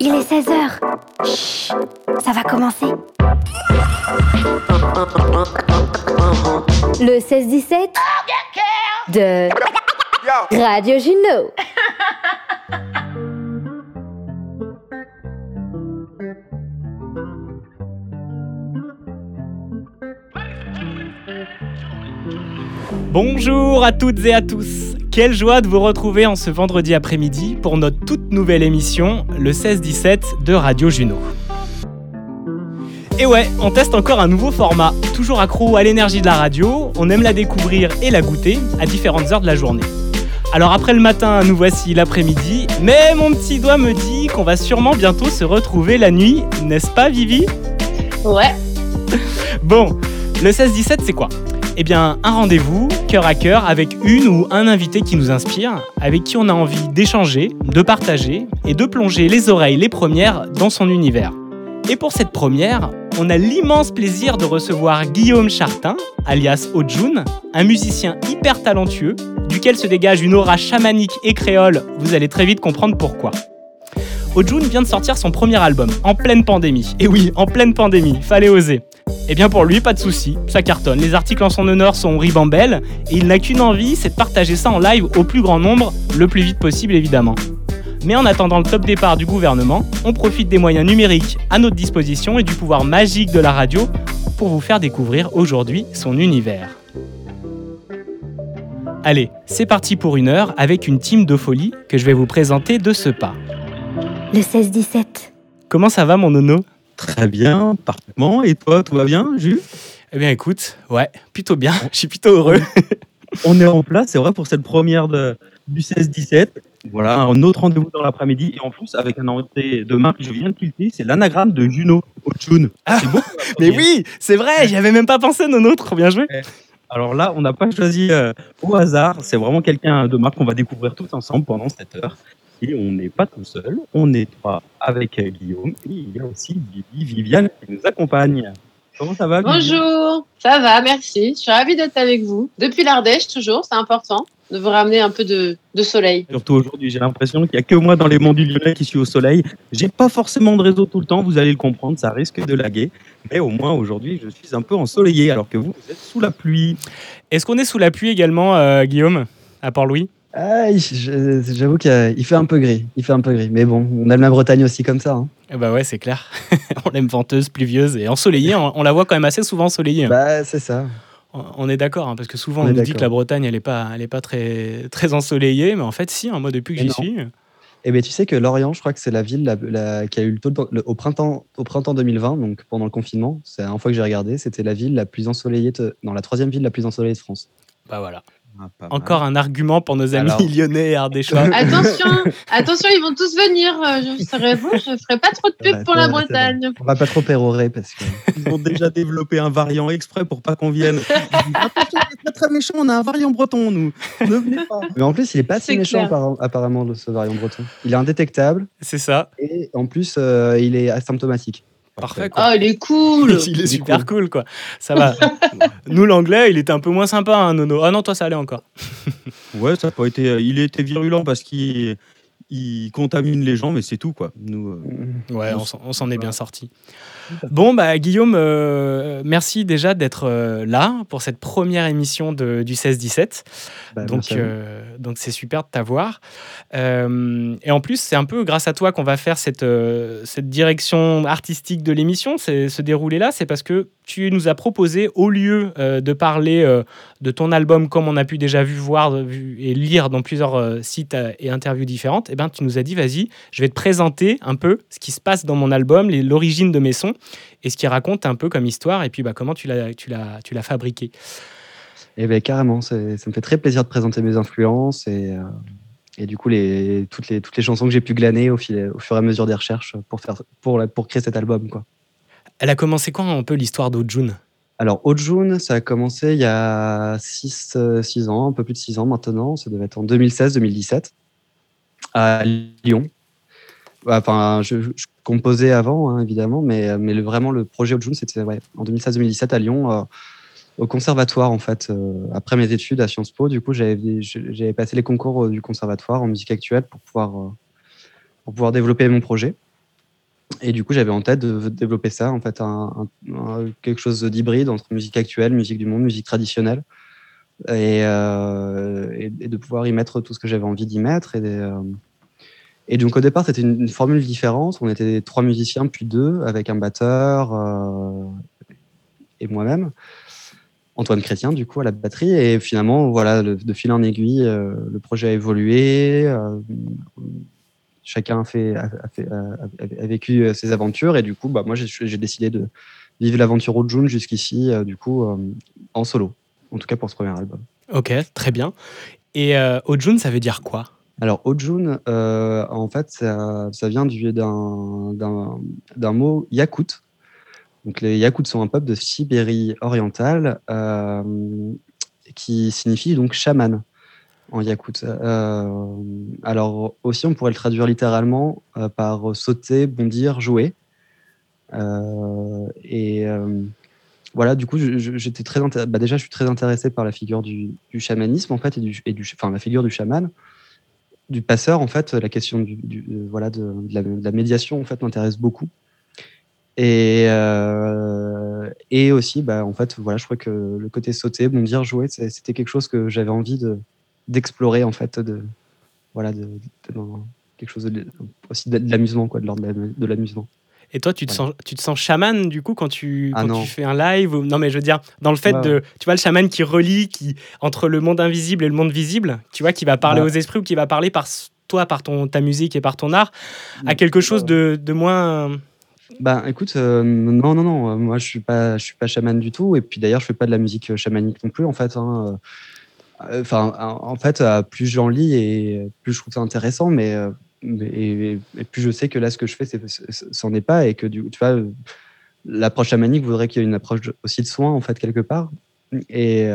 Il est 16h. Chut, ça va commencer. Le 16-17 de Radio Juno. Bonjour à toutes et à tous. Quelle joie de vous retrouver en ce vendredi après-midi pour notre toute nouvelle émission, le 16-17 de Radio Juno. Et ouais, on teste encore un nouveau format. Toujours accro à l'énergie de la radio, on aime la découvrir et la goûter à différentes heures de la journée. Alors après le matin, nous voici l'après-midi, mais mon petit doigt me dit qu'on va sûrement bientôt se retrouver la nuit, n'est-ce pas Vivi? Ouais. Bon, le 16-17 c'est quoi? Eh bien un rendez-vous, cœur à cœur, avec une ou un invité qui nous inspire, avec qui on a envie d'échanger, de partager et de plonger les oreilles les premières dans son univers. Et pour cette première, on a l'immense plaisir de recevoir Guillaume Chartin, alias Ojun, un musicien hyper talentueux, duquel se dégage une aura chamanique et créole, vous allez très vite comprendre pourquoi. Ojun vient de sortir son premier album, en pleine pandémie. Et oui, en pleine pandémie, fallait oser. Et bien pour lui, pas de souci, ça cartonne. Les articles en son honneur sont ribambelles, et il n'a qu'une envie, c'est de partager ça en live au plus grand nombre, le plus vite possible évidemment. Mais en attendant le top départ du gouvernement, on profite des moyens numériques à notre disposition et du pouvoir magique de la radio pour vous faire découvrir aujourd'hui son univers. Allez, c'est parti pour une heure avec une team de folie que je vais vous présenter de ce pas. Le 16-17. Comment ça va mon nono? Très bien, parfaitement. Et toi, tout va bien, Jules? Eh bien écoute, ouais, plutôt bien, je suis plutôt heureux. On est en place, c'est vrai, pour cette première de, du 16-17. Voilà, un autre rendez-vous dans l'après-midi. Et en plus, avec un invité de marque que je viens de tilter, c'est l'anagramme de Juno, Ochun. Ah, c'est beau Mais oui, c'est vrai, j'y avais même pas pensé nono, trop bien joué. Alors là, on n'a pas choisi euh, au hasard. C'est vraiment quelqu'un de marque qu'on va découvrir tous ensemble pendant cette heure. Et on n'est pas tout seul, on est trois avec Guillaume. Et il y a aussi Vivi, Viviane qui nous accompagne. Comment ça va Bonjour. Ça va, merci. Je suis ravie d'être avec vous. Depuis l'Ardèche, toujours, c'est important de vous ramener un peu de, de soleil. Surtout aujourd'hui, j'ai l'impression qu'il n'y a que moi dans les monts du Lyonnais qui suis au soleil. J'ai pas forcément de réseau tout le temps, vous allez le comprendre, ça risque de laguer. Mais au moins aujourd'hui, je suis un peu ensoleillé alors que vous, vous êtes sous la pluie. Est-ce qu'on est sous la pluie également, euh, Guillaume? À part Louis? Ah, j'avoue qu'il fait un peu gris. Il fait un peu gris. Mais bon, on aime la Bretagne aussi comme ça. hein. Eh Bah ouais, c'est clair. on l'aime venteuse, pluvieuse et ensoleillée. On, la voit quand même assez souvent ensoleillée. hein. Bah, c'est ça. On- est d'accord, hein, parce que souvent On nous dit que la Bretagne, elle n'est pas, elle est pas très, très ensoleillée, mais en fait, si, hein, moi depuis que j'y suis. Et bien, tu sais que Lorient, je crois que c'est la ville la- la- qui a eu le taux de- le- au, printemps, au printemps 2020, donc pendant le confinement. C'est la dernière fois que j'ai regardé. C'était la ville la plus ensoleillée, de, non, la troisième ville la plus ensoleillée de France. Bah voilà. Ah, mal. Encore un argument pour nos amis Alors. lyonnais et ardéchois. Attention, attention, ils vont tous venir. Euh, Je serai vous, je ferai pas trop de pub Ouais, pour la. Bretagne. On va pas trop pérorer parce que. Ils ont déjà développé un variant exprès pour pas qu'on vienne. Attention, c'est très très méchant, on a un variant breton, nous. Ne venez pas. Mais en plus, il est pas si méchant clair. apparemment, ce variant breton. Il est indétectable C'est ça. et en plus, euh, il est asymptomatique. Parfait, quoi. Oh, il est cool. il est super cool, quoi. Ça va. Nous, l'anglais, il était un peu moins sympa, hein, Nono. Ah non, toi, ça allait encore. Ouais, ça a pas été. Il était virulent parce qu'il il contamine les gens, mais c'est tout quoi. Nous. euh, Ouais, on s'en est bien sorti. Bon, bah, Guillaume, euh, merci déjà d'être euh, là pour cette première émission de- du 16-17. Bah, Donc, euh, donc c'est super de t'avoir. Et en plus, c'est un peu grâce à toi qu'on va faire cette, cette direction artistique de l'émission, c'est se dérouler là. C'est parce que tu nous as proposé, au lieu de parler de ton album comme on a pu déjà vu, voir vu et lire dans plusieurs euh, sites euh, et interviews différentes, eh ben, tu nous as dit, vas-y, je vais te présenter un peu ce qui se passe dans mon album, l'origine de mes sons et ce qui raconte un peu comme histoire et puis bah, comment tu l'as fabriqué. Eh ben carrément, ça me fait très plaisir de présenter mes influences et, euh, et du coup les, toutes, les, toutes les chansons que j'ai pu glaner au, fil, au fur et à mesure des recherches pour, faire, pour, la- pour créer cet album. Quoi. Elle a commencé quand un peu l'histoire d'Ojun Alors Ojun, ça a commencé il y a 6 ans, un peu plus de 6 ans maintenant, ça devait être en 2016-2017 à Lyon. Enfin, je, composais avant, hein, évidemment, mais, mais le- vraiment le projet Ojun, c'était ouais, en 2016-2017 à Lyon. euh, au conservatoire en fait. euh, après mes études à Sciences Po, du coup, j'avais passé les concours euh, du conservatoire en musique actuelle pour pouvoir euh, pour pouvoir développer mon projet. Et du coup, j'avais en tête de développer ça, en fait, quelque chose d'hybride entre musique actuelle, musique du monde, musique traditionnelle, et, et, de pouvoir y mettre tout ce que j'avais envie d'y mettre. Et, et donc au départ, c'était une, formule différente. On était trois musiciens, puis deux, avec un batteur et moi-même. Antoine Chrétien, du coup, à la batterie. Et finalement, voilà, de fil en aiguille, euh, le projet a évolué. Euh, chacun a, fait, a, vécu euh, ses aventures. Et du coup, bah, moi, j'ai décidé de vivre l'aventure Ojun jusqu'ici, du coup, en solo. En tout cas pour ce premier album. Ok, très bien. Et Ojun, ça veut dire quoi? Alors, Ojun, en fait, ça, ça vient d'un mot yakout, donc les Yakuts sont un peuple de Sibérie orientale euh, qui signifie donc chaman en Yakout. Euh, alors aussi, on pourrait le traduire littéralement euh, par sauter, bondir, jouer. et voilà, du coup, j'étais très bah, déjà, je suis très intéressé par la figure du, chamanisme en fait et du, enfin la figure du chaman, du passeur en fait. La question du, voilà de, la, de, la, médiation en fait m'intéresse beaucoup. Et, euh, et aussi, bah, en fait, voilà, je crois que le côté sauter, bondir, jouer, c'était quelque chose que j'avais envie de, d'explorer, en fait, de, voilà, de, quelque chose de, aussi de, l'amusement, quoi, de l'ordre de l'amusement. Et toi, tu te, sens, tu te sens chaman du coup quand tu, ah quand tu fais un live ou... Non, mais je veux dire, dans le fait de. Tu vois, le chaman qui relie qui, entre le monde invisible et le monde visible, tu vois, qui va parler aux esprits ou qui va parler par toi, par ton, ta musique et par ton art, à mm. quelque chose de, de moins bah écoute, euh, non, non, non, euh, moi je suis pas, je suis pas chaman du tout. Et puis d'ailleurs, je fais pas de la musique euh, chamanique non plus, en fait. Hein, enfin, en fait, plus j'en lis et plus je trouve ça intéressant, mais, et, plus je sais que là, ce que je fais, c'en est pas et que du, tu vois, l'approche chamanique voudrait qu'il y ait une approche aussi de soin, en fait, quelque part. Et,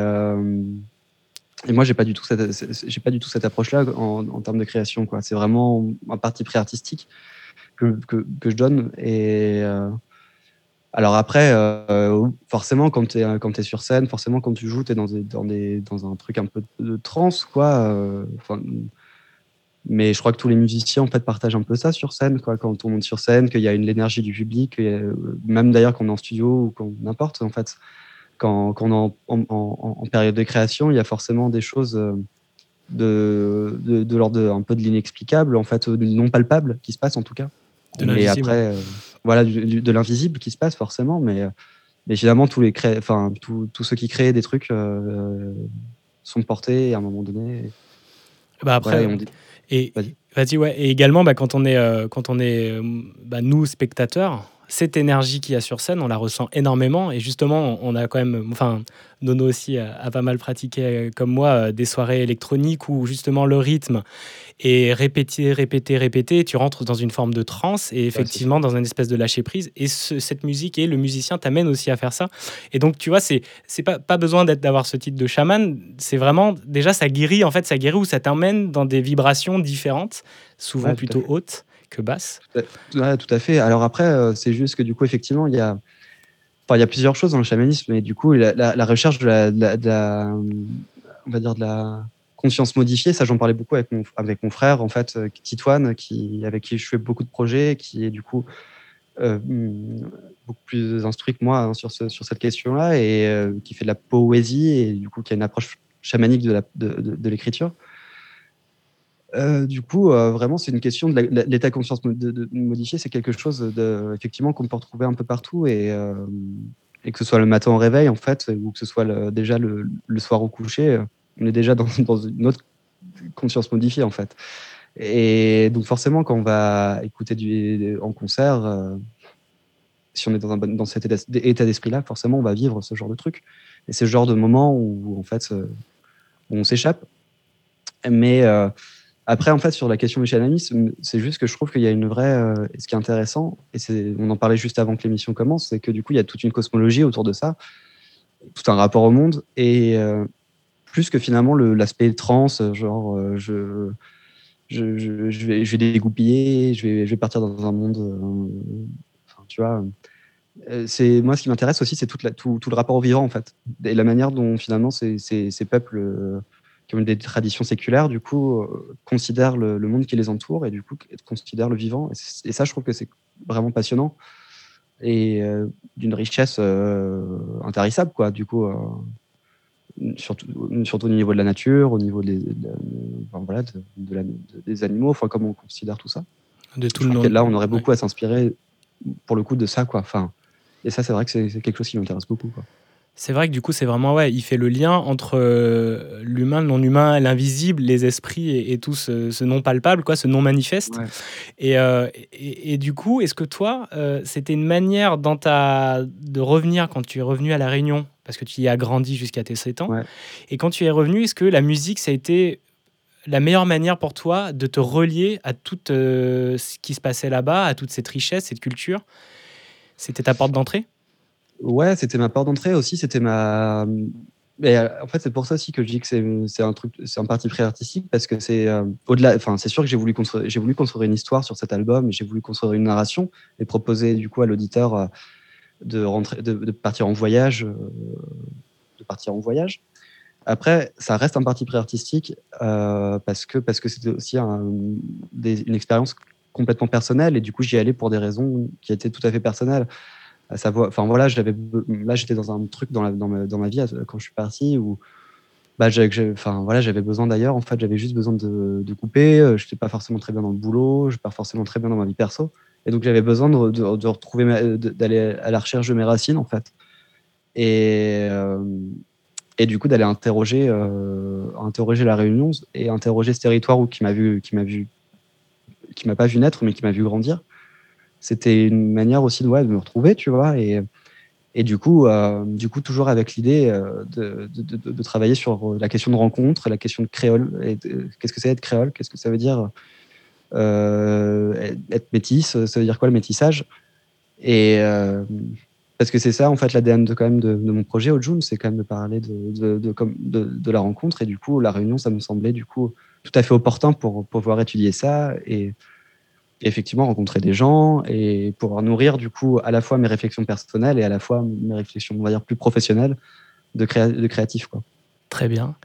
moi, j'ai pas du tout cette, pas du tout cette approche-là en, termes de création, quoi. C'est vraiment un parti pré-artistique que, je donne. Et euh, alors après, euh, forcément, quand tu es, quand es sur scène, forcément, quand tu joues, tu es dans, des, dans, des, dans, un truc un peu de trance, quoi. Euh, mais je crois que tous les musiciens en fait partagent un peu ça sur scène, quoi. Quand on monte sur scène, qu'il y a une l'énergie du public, même d'ailleurs quand on est en studio ou quand n'importe, en fait, quand, quand on est en, en, période de création, il y a forcément des choses de, de, de l'ordre un peu de l'inexplicable, en fait, non palpable qui se passe en tout cas. Et après, euh, voilà, de l'invisible qui se passe forcément, mais, euh, mais finalement, tous, les cré... enfin, tous ceux qui créent des trucs euh, sont portés à un moment donné. Bah après, et, vas-y. ouais. Et également, bah, quand on est, quand on est bah, nous, spectateurs, cette énergie qu'il y a sur scène, on la ressent énormément. Et justement, on a quand même, enfin, Nono aussi a, pas mal pratiqué, euh, comme moi, euh, des soirées électroniques où justement le rythme est répété, répété, répété. Tu rentres dans une forme de transe et effectivement dans une espèce de lâcher prise. Et cette musique et le musicien t'amène aussi à faire ça. Et donc, tu vois, c'est c'est pas, pas besoin d'être d'avoir ce titre de chaman. C'est vraiment, déjà, ça guérit, en fait, ça guérit ou ça t'emmène dans des vibrations différentes, souvent plutôt hautes que basse. Tout à fait. Alors après, euh, c'est juste que du coup, effectivement, il y a, enfin, il y a plusieurs choses dans le chamanisme, et du coup, la, recherche de la, on va dire de la conscience modifiée, ça j'en parlais beaucoup avec mon, frère, en fait, euh, Titoine, qui, avec qui je fais beaucoup de projets, qui est du coup euh, beaucoup plus instruit que moi hein, sur, ce, sur cette question-là, et qui fait de la poésie, et du coup qui a une approche chamanique de l'écriture. Euh, du coup, euh, vraiment, c'est une question de l'état de conscience modifié. C'est quelque chose effectivement qu'on peut retrouver un peu partout et, euh, et, que ce soit le matin au réveil, en fait, ou que ce soit déjà le, soir au coucher, on est déjà dans, une autre conscience modifiée, en fait. Et donc, forcément, quand on va écouter en concert, si on est dans, cet état d'esprit-là, forcément, on va vivre ce genre de truc. Et c'est le genre de moment où, en fait, on s'échappe. Mais après, en fait, sur la question du chamanisme, c'est juste que je trouve qu'il y a une vraie. Euh, ce qui est intéressant, et c'est, on en parlait juste avant que l'émission commence, c'est que du coup, il y a toute une cosmologie autour de ça, tout un rapport au monde, et euh, plus que finalement l'aspect trans, genre euh, je, je, je, vais, je vais dégoupiller, je vais, je vais partir dans un monde. enfin, tu vois. C'est, moi, ce qui m'intéresse aussi, c'est toute tout, tout, le rapport au vivant, en fait, et la manière dont finalement ces, ces peuples qui ont des traditions séculaires, du coup, euh, considèrent le, le monde qui les entoure et du coup, considèrent le vivant. Et, ça, je trouve que c'est vraiment passionnant et euh, d'une richesse euh, intarissable, quoi. Du coup, surtout, surtout au niveau de la nature, au niveau des, de, enfin, voilà, de, de la- de- des animaux, enfin, comment on considère tout ça. De tout Je le monde. là, on aurait Ouais. beaucoup à s'inspirer pour le coup de ça, quoi. Enfin, et ça, c'est vrai que c'est c'est quelque chose qui m'intéresse beaucoup, quoi. C'est vrai que du coup, c'est vraiment, ouais, il fait le lien entre euh, l'humain, le non-humain, l'invisible, les esprits et, et tout ce, ce non palpable, quoi, ce non manifeste. Ouais. Et, euh, et, et du coup, est-ce que toi, euh, c'était une manière dans ta... de revenir quand tu es revenu à La Réunion, parce que tu y as grandi jusqu'à tes 7 ans, Ouais. et quand tu es revenu, est-ce que la musique, ça a été la meilleure manière pour toi de te relier à tout ce qui se passait là-bas, à toute cette richesse, cette culture? C'était ta porte d'entrée? Ouais, c'était ma porte d'entrée aussi. C'était ma. Euh, en fait, c'est pour ça aussi que je dis que c'est un truc, c'est un parti très artistique parce que c'est euh, au-delà. Enfin, c'est sûr que j'ai voulu construire, j'ai voulu construire une histoire sur cet album, j'ai voulu construire une narration et proposer du coup à l'auditeur euh, de rentrer, de, partir en voyage, de partir en voyage. Après, ça reste un parti pré-artistique euh, parce que parce que c'était aussi des- une expérience complètement personnelle et du coup j'y allais pour des raisons qui étaient tout à fait personnelles. Enfin voilà, là j'étais dans un truc dans, ma, vie euh, quand je suis parti où bah enfin voilà j'avais besoin d'ailleurs en fait j'avais juste besoin de, couper. euh, Je n'étais pas forcément très bien dans le boulot, je pas forcément très bien dans ma vie perso et donc j'avais besoin de, retrouver d'aller à la recherche de mes racines en fait et euh, du coup d'aller interroger interroger la Réunion et interroger ce territoire où qui m'a vu qui m'a vu qui m'a pas vu naître mais qui m'a vu grandir c'était une manière aussi de, me retrouver tu vois et et du coup euh, du coup toujours avec l'idée euh, de, travailler sur la question de rencontre la question de créole qu'est-ce que c'est être créole qu'est-ce que ça veut dire euh, être métisse ça veut dire quoi le métissage? Et parce que c'est ça, en fait, l'ADN de, quand même de, mon projet au June, c'est quand même de parler de, la rencontre. Et du coup, la réunion, ça me semblait du coup tout à fait opportun pour pouvoir étudier ça et effectivement rencontrer des gens et pouvoir nourrir du coup à la fois mes réflexions personnelles et à la fois mes réflexions, on va dire, plus professionnelles de, créa de créatif. Quoi. Très bien.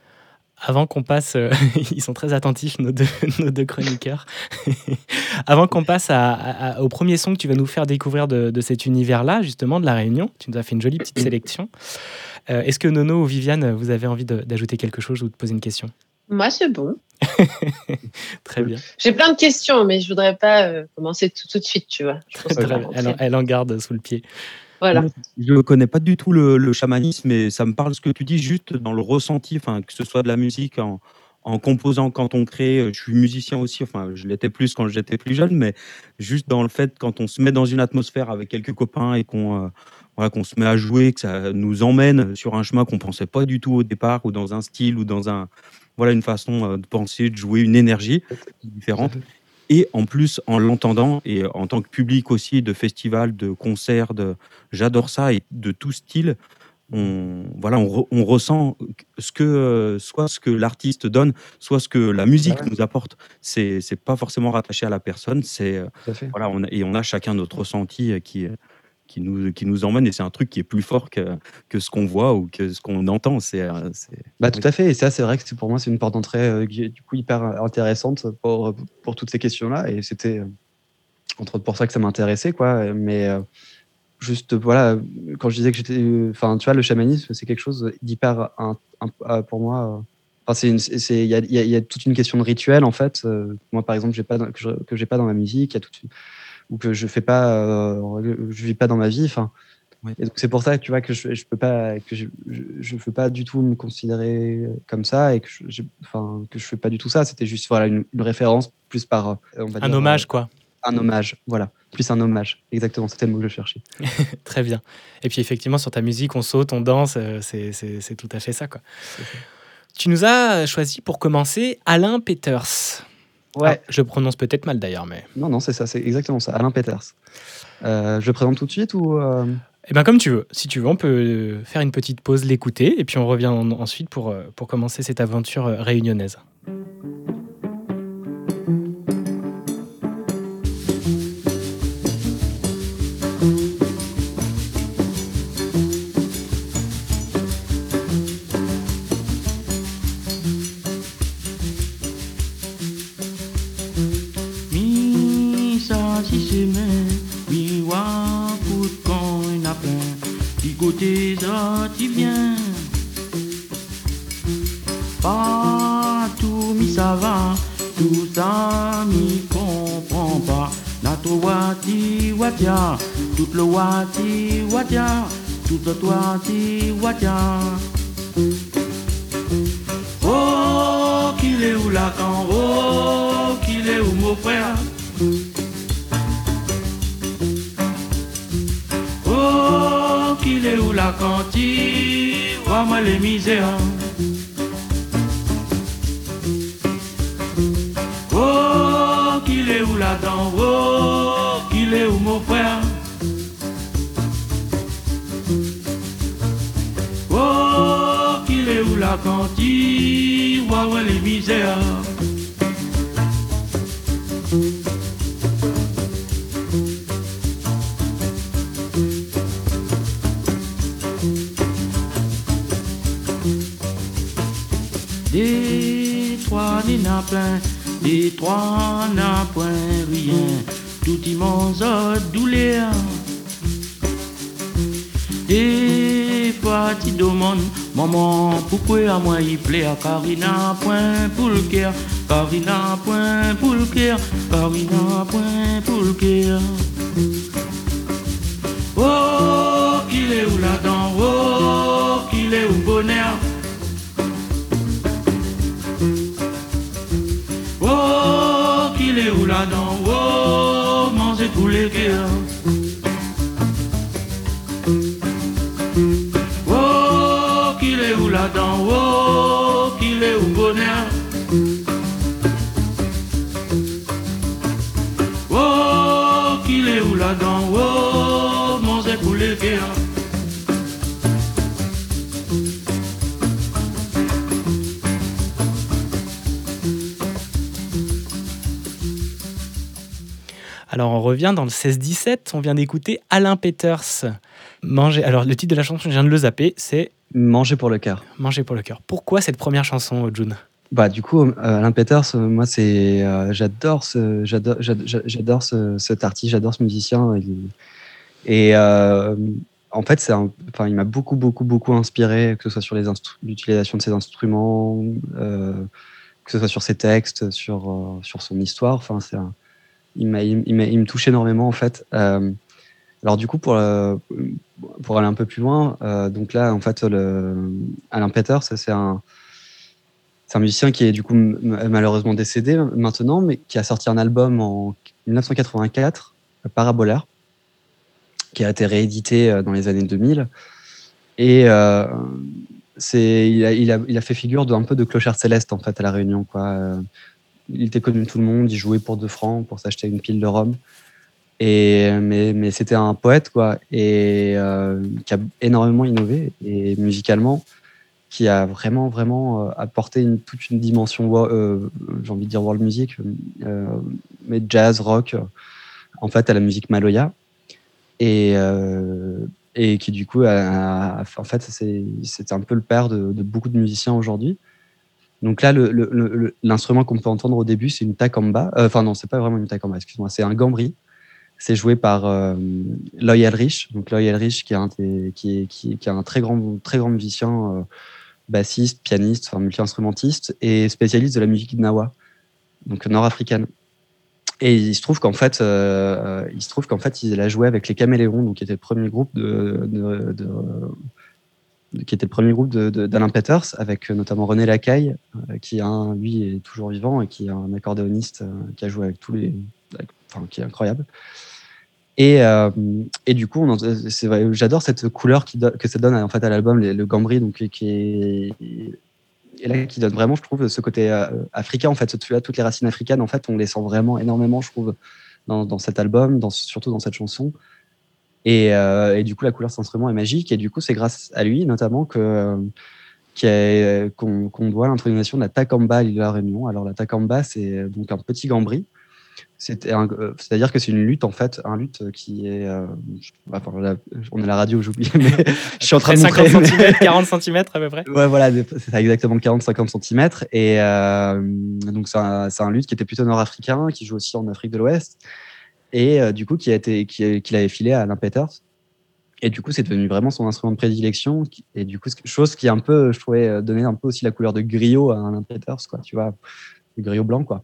Avant qu'on passe, euh, ils sont très attentifs, nos deux, nos deux chroniqueurs. Avant qu'on passe à- à- au premier son que tu vas nous faire découvrir de, de cet univers-là, justement, de La Réunion, tu nous as fait une jolie petite sélection. Euh, Est-ce que Nono ou Viviane, vous avez envie d'ajouter quelque chose ou de poser une question? Moi, c'est bon. Très bien. J'ai plein de questions, mais je voudrais pas euh, commencer tout, tout de suite, tu vois. Je pense. Elle, en- elle en garde sous le pied. Voilà. Je ne connais pas du tout le, le chamanisme, mais ça me parle ce que tu dis juste dans le ressenti, enfin, que ce soit de la musique en, en composant quand on crée. euh, Je suis musicien aussi, enfin, je l'étais plus quand j'étais plus jeune, mais juste dans le fait quand on se met dans une atmosphère avec quelques copains et qu'on euh, voilà, qu'on se met à jouer, que ça nous emmène sur un chemin qu'on pensait pas du tout au départ, ou dans un style, ou dans un voilà une façon euh, de penser, de jouer, une énergie différente. Et en plus, en l'entendant, et en tant que public aussi de festivals, de concerts, de... j'adore ça, et de tout style, on, voilà, on, re- on ressent ce que, euh, soit ce que l'artiste donne, soit ce que la musique Ouais. nous apporte. C'est pas forcément rattaché à la personne, c'est euh, voilà, on a- et on a chacun notre ressenti euh, qui, euh, qui, nous, qui nous emmène, et c'est un truc qui est plus fort que, que ce qu'on voit ou que ce qu'on entend. C'est euh, Bah, tout à fait. Et ça, c'est vrai que pour moi, c'est une porte d'entrée euh, du coup hyper intéressante pour, pour toutes ces questions-là. Et c'était euh, entre autres pour ça que ça m'intéressait, quoi. Mais euh, juste, voilà, quand je disais que j'étais. Enfin, tu vois, le chamanisme, c'est quelque chose d'hyper. pour moi. Enfin, c'est il y y y a toute une question de rituel en fait. Moi, par exemple, j'ai pas dans- que je que j'ai pas dans ma musique, il y a toute une- ou que je fais pas, euh, je vis pas dans ma vie. Enfin, et donc c'est pour ça que tu vois que je, je peux pas, que je, je, je veux pas du tout me considérer comme ça et que je, enfin que je fais pas du tout ça. C'était juste voilà une, une référence plus par, euh, on va Un dire, hommage, quoi. euh, un hommage, voilà, plus un hommage. Exactement, c'était le mot que je cherchais. Très bien. Et puis effectivement, sur ta musique, on saute, on danse, euh, c'est tout à fait ça. Quoi. Tu nous as choisi pour commencer Alain Peters. Ouais. Ah, je prononce peut-être mal d'ailleurs, mais. Non, non, c'est ça, c'est exactement ça. Alain Peters. Euh, je le présente tout de suite ou euh, Eh bien, comme tu veux. Si tu veux, on peut euh, faire une petite pause, l'écouter, et puis on revient en- ensuite pour, pour commencer cette aventure euh, réunionnaise. sorti bien. Partout mi ça va, tout ça mi comprend pas. Nato wati watia, tout le wati watia, tout le wati watia. Oh, qu'il est où la can, oh, qu'il est où mon frère? Où la cantine, vois-moi les misères. Oh, qu'il est où la dent, oh, qu'il est où mon frère? Oh, qu'il est où la cantine, vois-moi les misères. N'a des trois n'a point rien, tout immense douleur. Des petits demandent, maman, pourquoi à moi il plaît à Carina point pour le cœur, Carina point pour le cœur, Carina point pour le cœur. Oh, qu'il est où là-dedans, oh, qu'il est où bonheur? Manger Alors on revient dans le 16-17, on vient d'écouter Alain Peters. Manger. Alors le titre de la chanson, je viens de le zapper, c'est Manger pour le cœur. Manger pour le cœur. Pourquoi cette première chanson, June Bah, du coup, euh, Alain Peters, euh, moi, c'est, euh, j'adore ce, j'adore, j'ad- j'adore ce, cet artiste, j'adore ce musicien. Et, euh, en fait, c'est un- enfin, il m'a beaucoup, beaucoup, beaucoup inspiré, que ce soit sur l'utilisation de ses instruments, euh, que ce soit sur ses textes, sur, sur son histoire. Enfin, c'est un- il, il, il me touche énormément, en fait. Euh, alors, du coup, pour, euh, pour aller un peu plus loin, euh, donc là, en fait, Alain Peters, c'est un, musicien qui est du coup malheureusement décédé maintenant, mais qui a sorti un album en 1984, Parabolaire, qui a été réédité dans les années 2000. Et c'est, il, a, il, a, il a fait figure d'un peu de clochard céleste en fait à la Réunion. Quoi. Il était connu tout le monde, il jouait pour 2 francs pour s'acheter une pile de rhum. Et, mais, mais c'était un poète quoi, et euh, qui a énormément innové et musicalement qui a vraiment vraiment euh, apporté toute une dimension, euh, j'ai envie de dire world music, mais jazz, rock, en fait à la musique maloya, et, et qui du coup, en fait, c'est un peu le père de beaucoup de musiciens aujourd'hui. Donc là, l'instrument qu'on peut entendre au début, c'est une takamba. Euh, Enfin non, c'est pas vraiment une takamba, excuse-moi, c'est un gambri. C'est joué par euh, Loy Elrich. Donc Loy Elrich, qui est un, qui qui, est- un très grand, très grand musicien, euh, bassiste, pianiste, enfin multi-instrumentiste et spécialiste de la musique nawa, donc nord-africaine. Et il se trouve qu'en fait, euh, euh, il se trouve qu'en fait, il a joué avec les Caméléons, donc qui était le premier groupe de- de- qui était le premier groupe d'Alain Peters, avec euh, notamment René Lacaille, euh, qui un, lui est toujours vivant et qui est un accordéoniste euh, qui a joué avec tous les, enfin, qui est incroyable. Et, et du coup, j'adore cette couleur qui que ça donne en fait à l'album, le gambri, donc qui est et là qui donne vraiment, je trouve, ce côté africain en fait, vois, toutes les racines africaines en fait, on les sent vraiment énormément, je trouve, dans, dans cet album, dans, surtout dans cette chanson. Et, euh, et du coup, la couleur de cet instrument est magique. Et du coup, c'est grâce à lui, notamment, que qu'on qu'on doit l'intronisation de la takamba à l'île de la Réunion. Alors, la takamba, c'est donc un petit gambri. Euh, C'est-à-dire que c'est une lutte, en fait, un lutte qui est. euh, je- enfin, on est à la radio, j'oublie, mais je suis en train de montrer. 50 mais- cm, 40 cm à peu près. Ouais, voilà, c'est exactement 40-50 cm. Et euh, donc, c'est un, c'est un lutte qui était plutôt nord-africain, qui joue aussi en Afrique de l'Ouest. Et euh, du coup, qui a été, qui, a- qu'il avait filé à Alain Peters. Et du coup, c'est devenu vraiment son instrument de prédilection. Et du coup, chose qui est un peu, je trouvais, euh, donnait un peu aussi la couleur de griot à un Peters, quoi, tu vois, le griot blanc, quoi.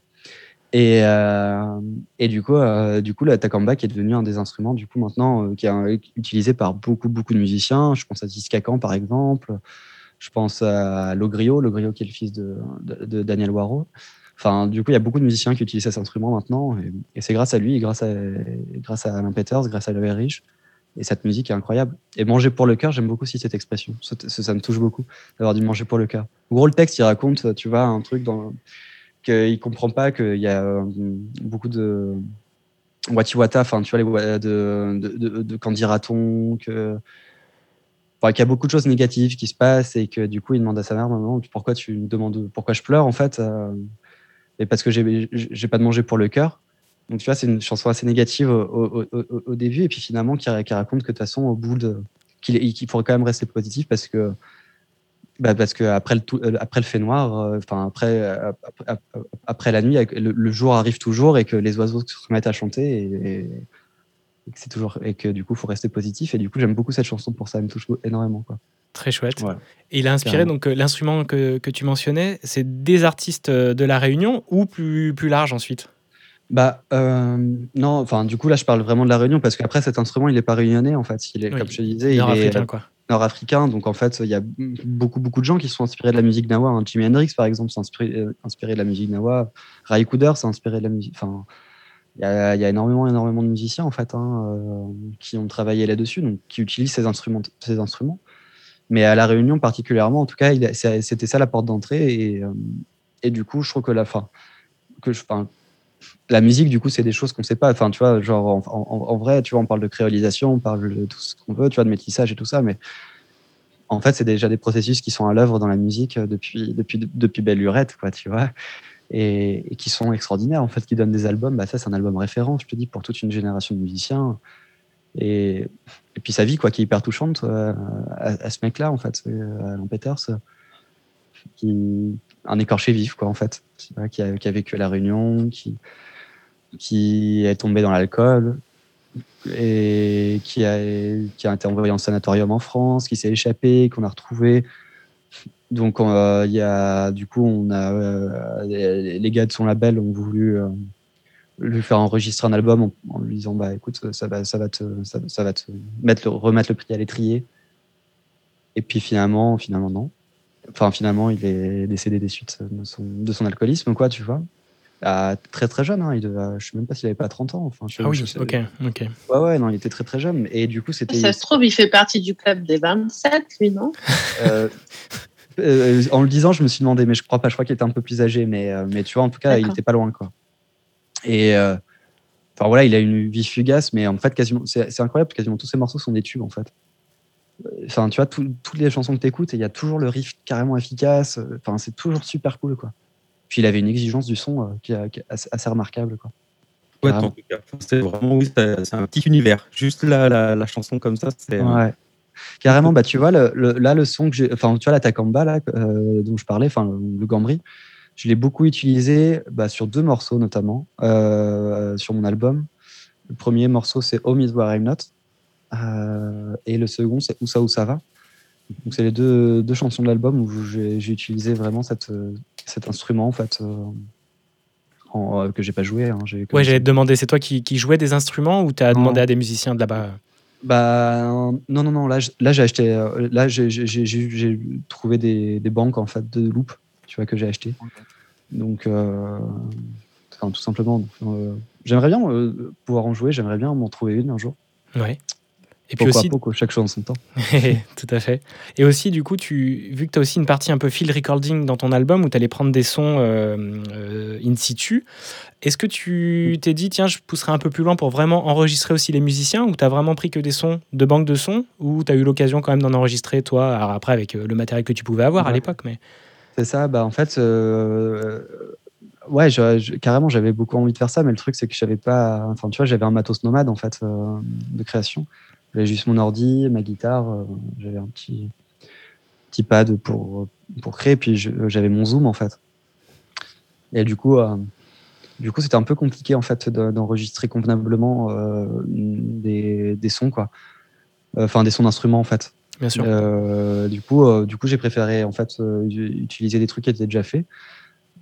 Et, euh, et du coup, du coup, la takamba qui est devenu un des instruments, du coup, maintenant, qui est utilisé par beaucoup, beaucoup de musiciens. Je pense à Ziskakan, par exemple. Je pense à Logrio, Logrio qui est le fils de, de Daniel Waro. Enfin, du coup, il y a beaucoup de musiciens qui utilisent cet instrument maintenant. Et, c'est grâce à lui, grâce à, grâce à Alain Peters, grâce à Loé Rich. Et cette musique est incroyable. Et manger pour le cœur, j'aime beaucoup aussi cette expression. Ça, me touche beaucoup d'avoir du manger pour le cœur. En gros, le texte, il raconte, tu vois, un truc dans qu'il comprend pas qu'il y a euh, beaucoup de wati-wata, enfin, tu vois, les, de, de, de, de qu'en dira-t-on, que. Enfin, qu'il y a beaucoup de choses négatives qui se passent et que du coup, il demande à sa mère, maman, pourquoi tu me demandes pourquoi je pleure en fait euh, Et parce que j'ai pas de manger pour le cœur. Donc tu vois, c'est une chanson assez négative au, début et puis finalement qui, raconte que de toute façon, au bout de. qu'il qu'il faudrait quand même rester positif parce que. Bah parce que après le, tout- euh, après le fait noir, euh, enfin après, euh, après, la nuit, le, jour arrive toujours et que les oiseaux se remettent à chanter et que c'est toujours et que du coup faut rester positif et du coup j'aime beaucoup cette chanson pour ça, elle me touche énormément quoi. Très chouette. Voilà. Et il a inspiré Carrément. donc euh, l'instrument que, que tu mentionnais, c'est des artistes euh, de la Réunion ou plus, plus large ensuite? Bah euh, non, enfin du coup là je parle vraiment de la Réunion parce qu'après cet instrument il est pas réunionnais en fait, il est Oui, comme je te disais, il est Nord-africain quoi. nord-africain donc en fait il y a beaucoup beaucoup de gens qui sont inspirés de la musique nawa. hein. Jimi Hendrix par exemple s'est inspiré, euh, inspiré de la musique nawa, Ray Cooder s'est inspiré de la musique, enfin il y a, énormément énormément de musiciens en fait hein, euh, qui ont travaillé là-dessus donc qui utilisent ces instruments ces instruments. Mais à la Réunion particulièrement en tout cas c'était ça la porte d'entrée et, euh, et du coup je trouve que la fin que la musique, du coup, c'est des choses qu'on sait pas. Enfin, tu vois, genre, en, en- en vrai, tu vois, on parle de créolisation, on parle de tout ce qu'on veut, tu vois, de métissage et tout ça, mais en fait, c'est déjà des processus qui sont à l'œuvre dans la musique euh, depuis, depuis, depuis belle lurette, quoi, tu vois, et, qui sont extraordinaires, en fait, qui donnent des albums. Bah, ça, c'est un album référent, je te dis, pour toute une génération de musiciens. Et, puis sa vie, quoi, qui est hyper touchante euh, à, ce mec-là, en fait, euh, Alan Peters, un écorché vif, quoi, en fait, qui, a, vécu à La Réunion, qui, est tombé dans l'alcool et qui a été envoyé en sanatorium en France, qui s'est échappé, qu'on a retrouvé. Donc, euh, il y a, du coup, on a, euh, les, les gars de son label ont voulu euh, lui faire enregistrer un album en, en lui disant bah écoute ça va ça va te ça, ça va te mettre le, remettre le prix à l'étrier. Et puis finalement finalement non. Enfin finalement il est décédé des suites de son, de son alcoolisme quoi tu vois. À très très jeune hein, il devait, je sais même pas s'il avait pas 30 ans enfin je, Ah oui, je sais- ok, ok. ouais ouais non il était très très jeune. Et du coup c'était Ça se trouve, il fait partie du club des 27, lui, non? Euh, euh, en le disant, je me suis demandé, mais je crois pas, je crois qu'il était un peu plus âgé, mais, euh, mais tu vois, en tout cas, il était pas loin, quoi. Et euh, enfin voilà, il a une vie fugace, mais en fait, quasiment, c'est c'est incroyable, quasiment tous ses morceaux sont des tubes, en fait. Enfin, tu vois, tout- toutes les chansons que tu écoutes, il y a toujours le riff carrément efficace. Enfin, c'est toujours super cool, quoi. Puis il avait une exigence du son euh, qui, est- qui est assez, assez remarquable, quoi. Ouais, en tout cas. C'est vraiment, oui, c'est c'est un petit univers. Juste la, la, la chanson comme ça, c'est. euh, Ouais. Carrément, bah tu vois, le, le- là, le son que j'ai, enfin, tu vois, la Takamba, là, euh, dont je parlais, enfin, le, le gambri, je l'ai beaucoup utilisé bah, sur deux morceaux, notamment, euh, sur mon album. Le premier morceau, c'est Home is where I'm not. euh, et le second, c'est Où ça, où ça va. Donc, c'est les deux, deux chansons de l'album où j'ai utilisé vraiment cette, cet instrument, en fait, en, euh, que j'ai pas joué. Hein, j'ai- Ouais, j'allais te demander, c'est toi qui, qui jouais des instruments ou t'as Non. demandé à des musiciens de là-bas Bah non, non, non. Là, là j'ai acheté. euh, Là, j'ai- trouvé des, des banques en fait de loupes, tu vois, que j'ai acheté. Donc, euh, enfin, tout simplement. euh, j'aimerais bien euh, pouvoir en jouer. J'aimerais bien m'en trouver une un jour. Ouais. Et puis aussi, chaque chose en son temps. tout à fait. Et aussi, du coup, tu, vu que tu as aussi une partie un peu field recording dans ton album où tu allais prendre des sons euh, euh, in situ, est-ce que tu t'es dit, tiens, je pousserai un peu plus loin pour vraiment enregistrer aussi les musiciens ou tu as vraiment pris que des sons de banque de sons ou tu as eu l'occasion quand même d'en enregistrer toi, alors après avec euh, le matériel que tu pouvais avoir à l'époque mais... C'est ça. Bah en fait, euh, ouais, je- je- carrément, j'avais beaucoup envie de faire ça, mais le truc c'est que j'avais pas. Enfin, tu vois, j'avais un matos nomade en fait de création. J'avais juste mon ordi, ma guitare, euh, j'avais un petit petit pad pour pour créer, puis je- j'avais mon zoom en fait. Et du coup, euh, du coup, c'était un peu compliqué en fait de- d'enregistrer convenablement euh, des, des sons quoi. enfin des sons d'instruments en fait. Bien sûr. Euh, du coup, euh, du coup, j'ai préféré en fait euh, utiliser des trucs qui étaient déjà faits.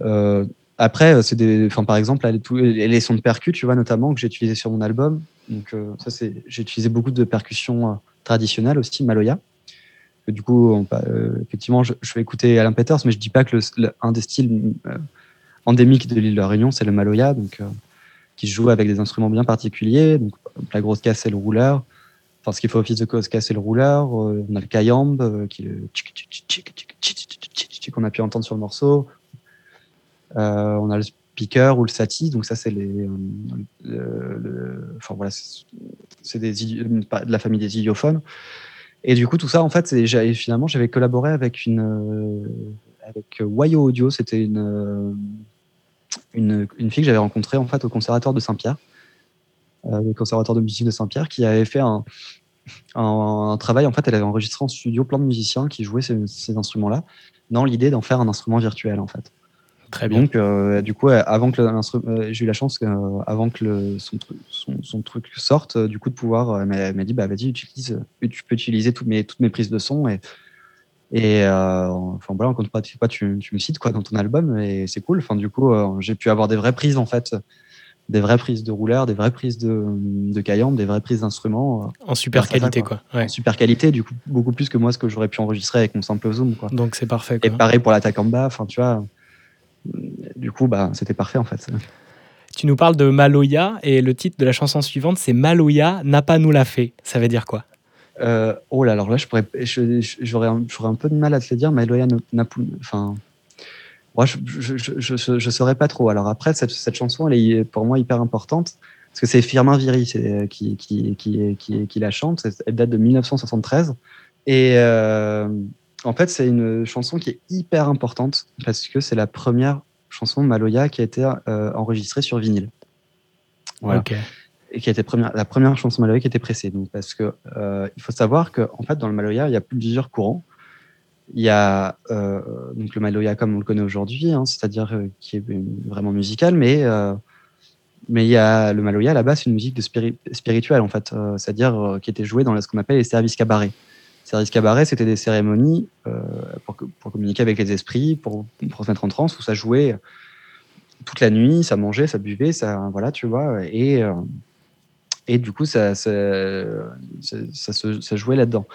Euh, après, c'est des, enfin par exemple, là, les, sons de percus, tu vois notamment que j'ai utilisé sur mon album. Donc, ça, j'ai utilisé beaucoup de percussions traditionnelles aussi, Maloya. Du coup, effectivement, je, je, vais écouter Alain Peters, mais je ne dis pas que le, des styles endémiques de l'île de la Réunion, c'est le Maloya, donc, qui joue avec des instruments bien particuliers. Donc, la grosse casse, c'est le rouleur. Enfin, ce qui fait office de cause c'est le rouleur. on a le kayambe, qui qu'on a pu entendre sur le morceau. On a le ou le sati, donc ça c'est les, euh, voilà, c'est des de la famille des idiophones. Et du coup tout ça en fait, finalement j'avais collaboré avec une euh, avec Wayo Audio, c'était une, euh, une une fille que j'avais rencontrée en fait au conservatoire de Saint-Pierre, le conservatoire de musique de Saint-Pierre, qui avait fait un, un, un travail en fait, elle avait enregistré en studio plein de musiciens qui jouaient ces, ces instruments-là, dans l'idée d'en faire un instrument virtuel en fait. Très bien. Donc, euh, du coup, avant que euh, j'ai eu la chance, euh, avant que le, son, son, son truc sorte, euh, du coup, de pouvoir, euh, elle m'a- dit, bah vas-y, utilise, tu peux utiliser toutes mes, toutes mes prises de son et, et enfin voilà, contrepartie, quoi, tu, tu me cites quoi dans ton album et c'est cool. Enfin, du coup, j'ai pu avoir des vraies prises en fait, des vraies prises de rouleur, des vraies prises de, de caillambe, des vraies prises d'instruments En super à ça, qualité, quoi. quoi. Ouais. en super qualité, du coup, beaucoup plus que moi ce que j'aurais pu enregistrer avec mon simple zoom quoi. Donc c'est parfait. Et Quoi. pareil pour l'attaque en bas, enfin tu vois. Du coup, bah, c'était parfait en fait. Tu nous parles de Maloya et le titre de la chanson suivante, c'est Maloya n'a pas nous l'a fait. Ça veut dire quoi? Euh, oh là, alors là, je pourrais, je- je- j'aurais, un, j'aurais un peu de mal à te le dire, mais Eloya Napou, enfin, moi, je, je, je, je, je saurais pas trop. Alors après, cette, cette chanson, elle est pour moi hyper importante parce que c'est Firmin Viry c'est, qui, qui, qui, qui, qui la chante. Elle date de 1973 et euh, en fait, c'est une chanson qui est hyper importante parce que c'est la première chanson Maloya qui a été euh, enregistrée sur vinyle. Voilà et qui a été première, la première chanson Maloya qui était pressée. Donc, parce que euh, il faut savoir que en fait, dans le Maloya, il y a plusieurs courants. Il y a euh, donc le Maloya comme on le connaît aujourd'hui, hein, c'est-à-dire qui est vraiment musical, mais mais il y a le Maloya là-bas, c'est une musique de spiri- spirituelle en fait, c'est-à-dire qui était jouée dans ce qu'on appelle les services cabarets. Services cabarets, c'était des cérémonies euh, pour, que- pour communiquer avec les esprits, pour, pour se mettre en transe, où ça jouait toute la nuit, ça mangeait, ça buvait, ça voilà, tu vois, et euh, et du coup, ça, ça, ça, jouait là-dedans.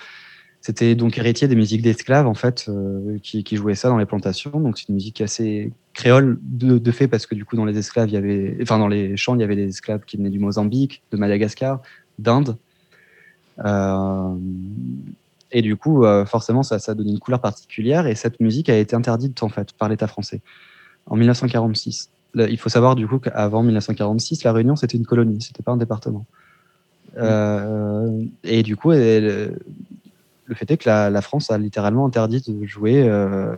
C'était donc héritier des musiques d'esclaves, en fait, euh, qui, qui jouaient ça dans les plantations. Donc, c'est une musique assez créole de, fait, parce que du coup, dans les esclaves, il y avait, enfin, dans les champs, il y avait des esclaves qui venaient du Mozambique, de Madagascar, d'Inde. Euh, et du coup, euh, forcément, ça, ça donnait une couleur particulière. Et cette musique a été interdite, en fait, par l'État français en 1946. Là, il faut savoir, du coup, qu'avant 1946, La Réunion, c'était une colonie, c'était pas un département. Euh, et du coup, elle- le fait est que la, la France a littéralement interdit de jouer euh,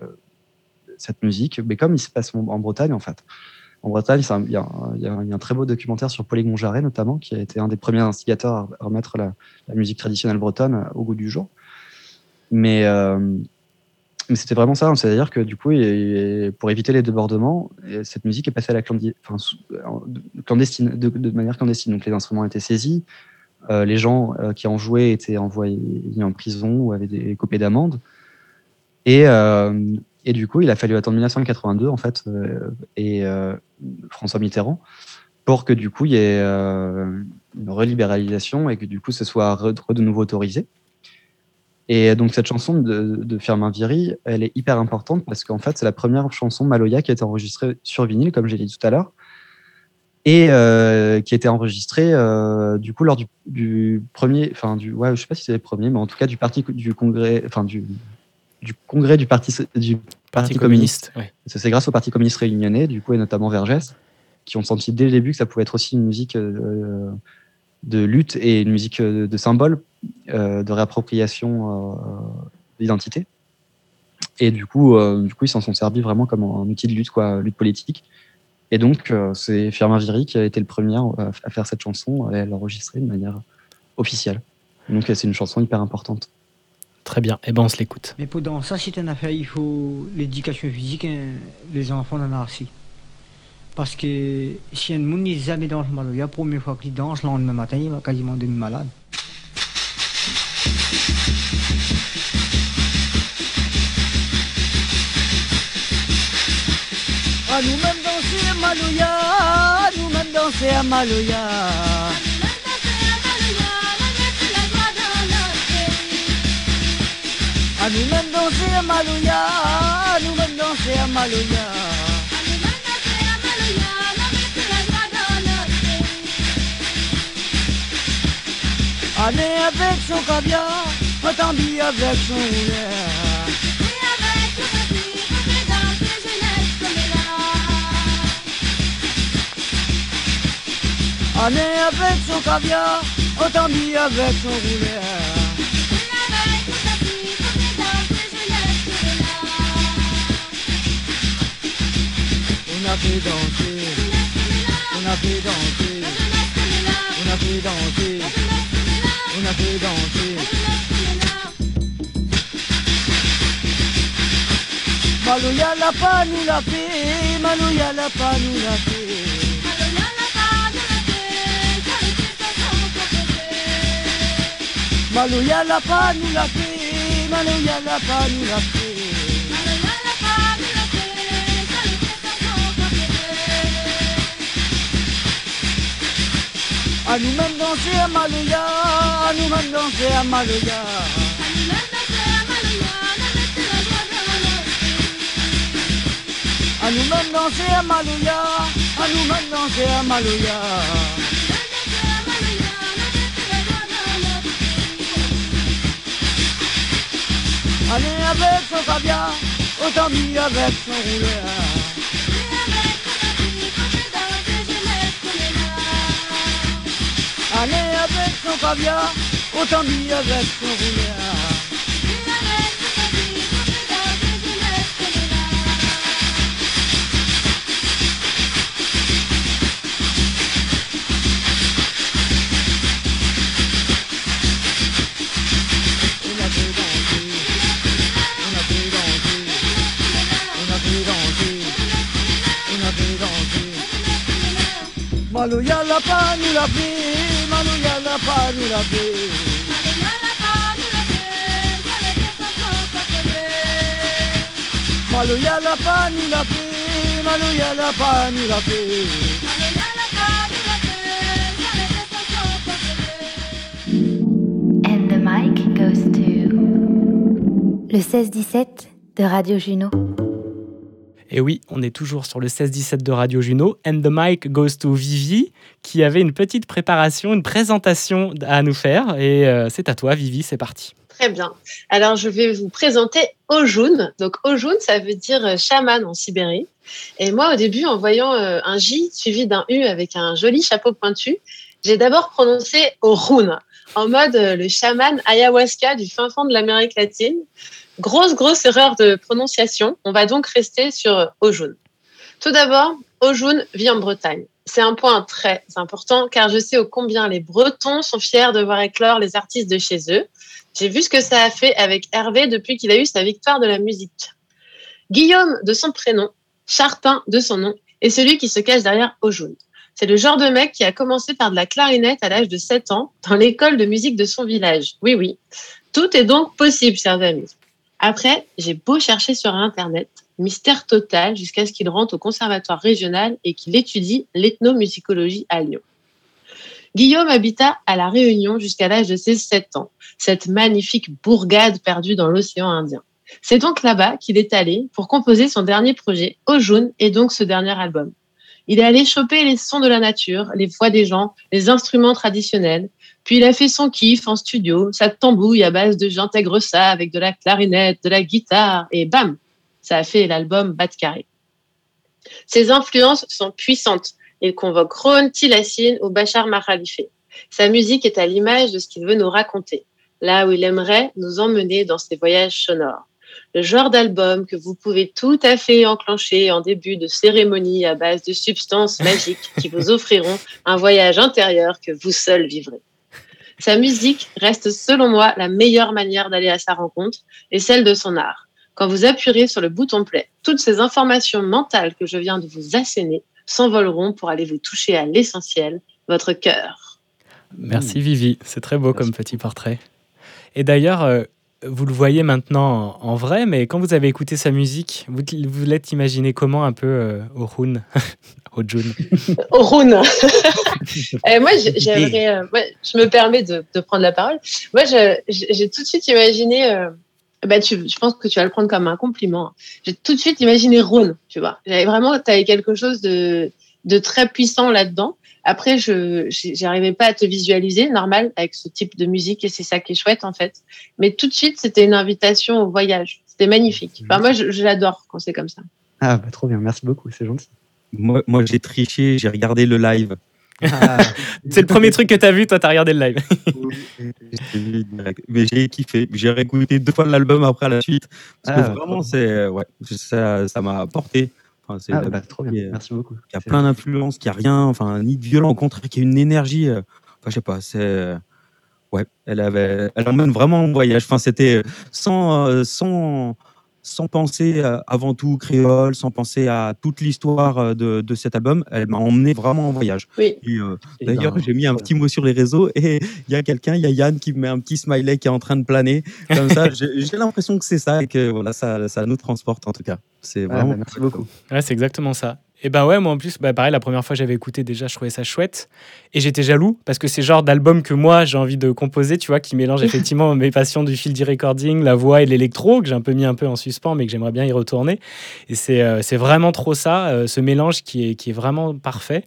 cette musique, mais comme il se passe en, en Bretagne, en fait. En Bretagne, il y, a un- y a y a très beau documentaire sur Polygon Jarret, notamment, qui a été un des premiers instigateurs à à remettre la, la musique traditionnelle bretonne au goût du jour. Mais, euh, mais c'était vraiment ça, hein. c'est-à-dire que du coup, pour éviter les débordements, et cette musique est passée à la clandestine, de, de manière clandestine. Donc les instruments étaient saisis, euh, les gens euh, qui en jouaient étaient envoyés en prison ou avaient des copées d'amende. Et, euh, du coup, il a fallu attendre 1982, en fait, euh, et euh, François Mitterrand, pour que du coup, il y ait euh, une relibéralisation et que du coup, ce soit de nouveau autorisé. Et donc, cette chanson de, de Firmin Viry, elle est hyper importante parce qu'en fait, c'est la première chanson Maloya qui a été enregistrée sur vinyle, comme j'ai dit tout à l'heure, et euh, qui a été enregistrée euh, du coup lors du, du premier, enfin du, ouais, je sais pas si c'est le premier, mais en tout cas du parti du congrès, enfin du, du congrès du parti du Parti communiste. ouais. C'est grâce au Parti communiste réunionnais, du coup, et notamment Vergès, qui ont senti dès le début que ça pouvait être aussi une musique euh, de lutte et une musique euh, de symbole, euh, de réappropriation euh, d'identité. Et du coup, euh, du coup, ils s'en sont servis vraiment comme un outil de lutte, quoi, lutte politique. Et donc, euh, c'est Firmin Viry qui a été le premier à, faire cette chanson et à l'enregistrer de manière officielle. Donc, c'est une chanson hyper importante. Très bien. Eh ben, on se l'écoute. Mais pour dans ça, c'est une affaire, il faut l'éducation physique, hein, les enfants en ont aussi. Parce que si un monde n'est jamais dans le maloya, la première fois qu'il danse, le lendemain matin, il va quasiment devenir malade. À nous-mêmes danser à nous-mêmes danser à Maloya. À nous-mêmes danser à Maloya, à nous-mêmes danser à Maloya. Allez avec son caviar, attendez avec son roulet. Allez avec son caviar, autant avec son roulet. On a fait danser, on a fait danser, on a fait danser, on a fait danser. Maloya la pas nous la fait, Maloya la pas nous la fait. Maloya la pas nous la fait, Maloya la pas nous la fait. Nous-mêmes danser à Maloya, à nous-mêmes danser à Maloya. Nous-mêmes danser à Maloya, à nous-mêmes danser à Maloya. Allez avec son caviar, autant mis avec son roulet. Allez avec son caviar, autant mis avec son roulet. On a fait danser, on a fait danser, on a fait danser, on a fait danser. Maloya la nous la Maloya la pas nous la la. Le 16-17 de Radio Juno. On est toujours sur le 16-17 de Radio Juno. And the mic goes to Vivi, qui avait une petite préparation, une présentation à nous faire. Et euh, c'est à toi, Vivi, c'est parti. Très bien. Alors, je vais vous présenter Ojun. Donc, Ojun, ça veut dire euh, chaman en Sibérie. Et moi, au début, en voyant euh, un J suivi d'un U avec un joli chapeau pointu, j'ai d'abord prononcé Orun, en mode le chaman ayahuasca du fin fond de l'Amérique latine. Grosse, grosse erreur de prononciation. On va donc rester sur Ojun. Tout d'abord, Ojun vit en Bretagne. C'est un point très important car je sais ô combien les Bretons sont fiers de voir éclore les artistes de chez eux. J'ai vu ce que ça a fait avec Hervé depuis qu'il a eu sa victoire de la musique. Guillaume de son prénom, Charpin de son nom, est celui qui se cache derrière Ojun. C'est le genre de mec qui a commencé par de la clarinette à l'âge de 7 ans dans l'école de musique de son village. Oui, oui. Tout est donc possible, chers amis. Après, j'ai beau chercher sur Internet, mystère total jusqu'à ce qu'il rentre au conservatoire régional et qu'il étudie l'ethnomusicologie à Lyon. Guillaume habita à La Réunion jusqu'à l'âge de ses 7 ans, cette magnifique bourgade perdue dans l'océan Indien. C'est donc là-bas qu'il est allé pour composer son dernier projet, Ojun, et donc ce dernier album. Il est allé choper les sons de la nature, les voix des gens, les instruments traditionnels, puis il a fait son kiff en studio, sa tambouille à base de j'intègre ça avec de la clarinette, de la guitare, et bam, ça a fait l'album Bat Carré. Ses influences sont puissantes. Il convoque Ron, Tilassine ou Bachar Mahalife. Sa musique est à l'image de ce qu'il veut nous raconter, là où il aimerait nous emmener dans ses voyages sonores. Le genre d'album que vous pouvez tout à fait enclencher en début de cérémonie à base de substances magiques qui vous offriront un voyage intérieur que vous seul vivrez. Sa musique reste selon moi la meilleure manière d'aller à sa rencontre et celle de son art. Quand vous appuierez sur le bouton play, toutes ces informations mentales que je viens de vous asséner s'envoleront pour aller vous toucher à l'essentiel, votre cœur. Merci Vivi, c'est très beau comme petit portrait. Et d'ailleurs, euh, vous le voyez maintenant en, en vrai, mais quand vous avez écouté sa musique, vous vous l'êtes imaginé comment un peu euh, au Rune Au June Au. Euh, moi, j'ai- j'aimerais. euh, ouais, je me permets de, de prendre la parole. Moi, j'ai tout de suite imaginé. euh, bah, tu, je pense que tu vas le prendre comme un compliment. J'ai tout de suite imaginé Rhône, tu vois. J'avais vraiment, tu avais quelque chose de, de très puissant là-dedans. Après, je j'arrivais pas à te visualiser, normal, avec ce type de musique, et c'est ça qui est chouette, en fait. Mais tout de suite, c'était une invitation au voyage. C'était magnifique. Enfin, moi, je, je l'adore quand c'est comme ça. Ah, bah, trop bien, merci beaucoup, c'est gentil. Moi, moi j'ai triché, j'ai regardé le live. Ah, C'est le premier truc que t'as vu, toi, t'as regardé le live. Mais j'ai kiffé. J'ai réécouté deux fois l'album après à la suite. Parce Ah, que trop vraiment, c'est ouais, ça ça m'a porté. Enfin, c'est ah, bah, trop bien, est- merci beaucoup. qui a C'est plein d'influences, qui a rien, enfin, ni de violent, au contraire, qui a une énergie. euh, Enfin, je sais pas, c'est. euh, Ouais, elle avait. Elle emmène vraiment en voyage. Enfin, c'était sans, euh, sans, sans penser euh, avant tout créole, sans penser à toute l'histoire euh, de, de cet album. Elle m'a emmené vraiment en voyage. Oui. Et, euh, D'ailleurs, ben, j'ai mis un petit mot sur les réseaux et il y a quelqu'un, il y a Yann qui me met un petit smiley qui est en train de planer. Comme ça, j'ai l'impression que c'est ça et que voilà, ça, ça nous transporte en tout cas. C'est Ah, vraiment. bah, merci beaucoup. Ouais, c'est exactement ça. Et ben ouais, moi en plus, bah pareil, la première fois que j'avais écouté déjà, je trouvais ça chouette. Et j'étais jaloux parce que c'est le genre d'album que moi j'ai envie de composer, tu vois, qui mélange effectivement mes passions du field recording, la voix et l'électro, que j'ai un peu mis un peu en suspens, mais que j'aimerais bien y retourner. Et c'est euh, c'est vraiment trop ça, euh, ce mélange qui est, qui est vraiment parfait.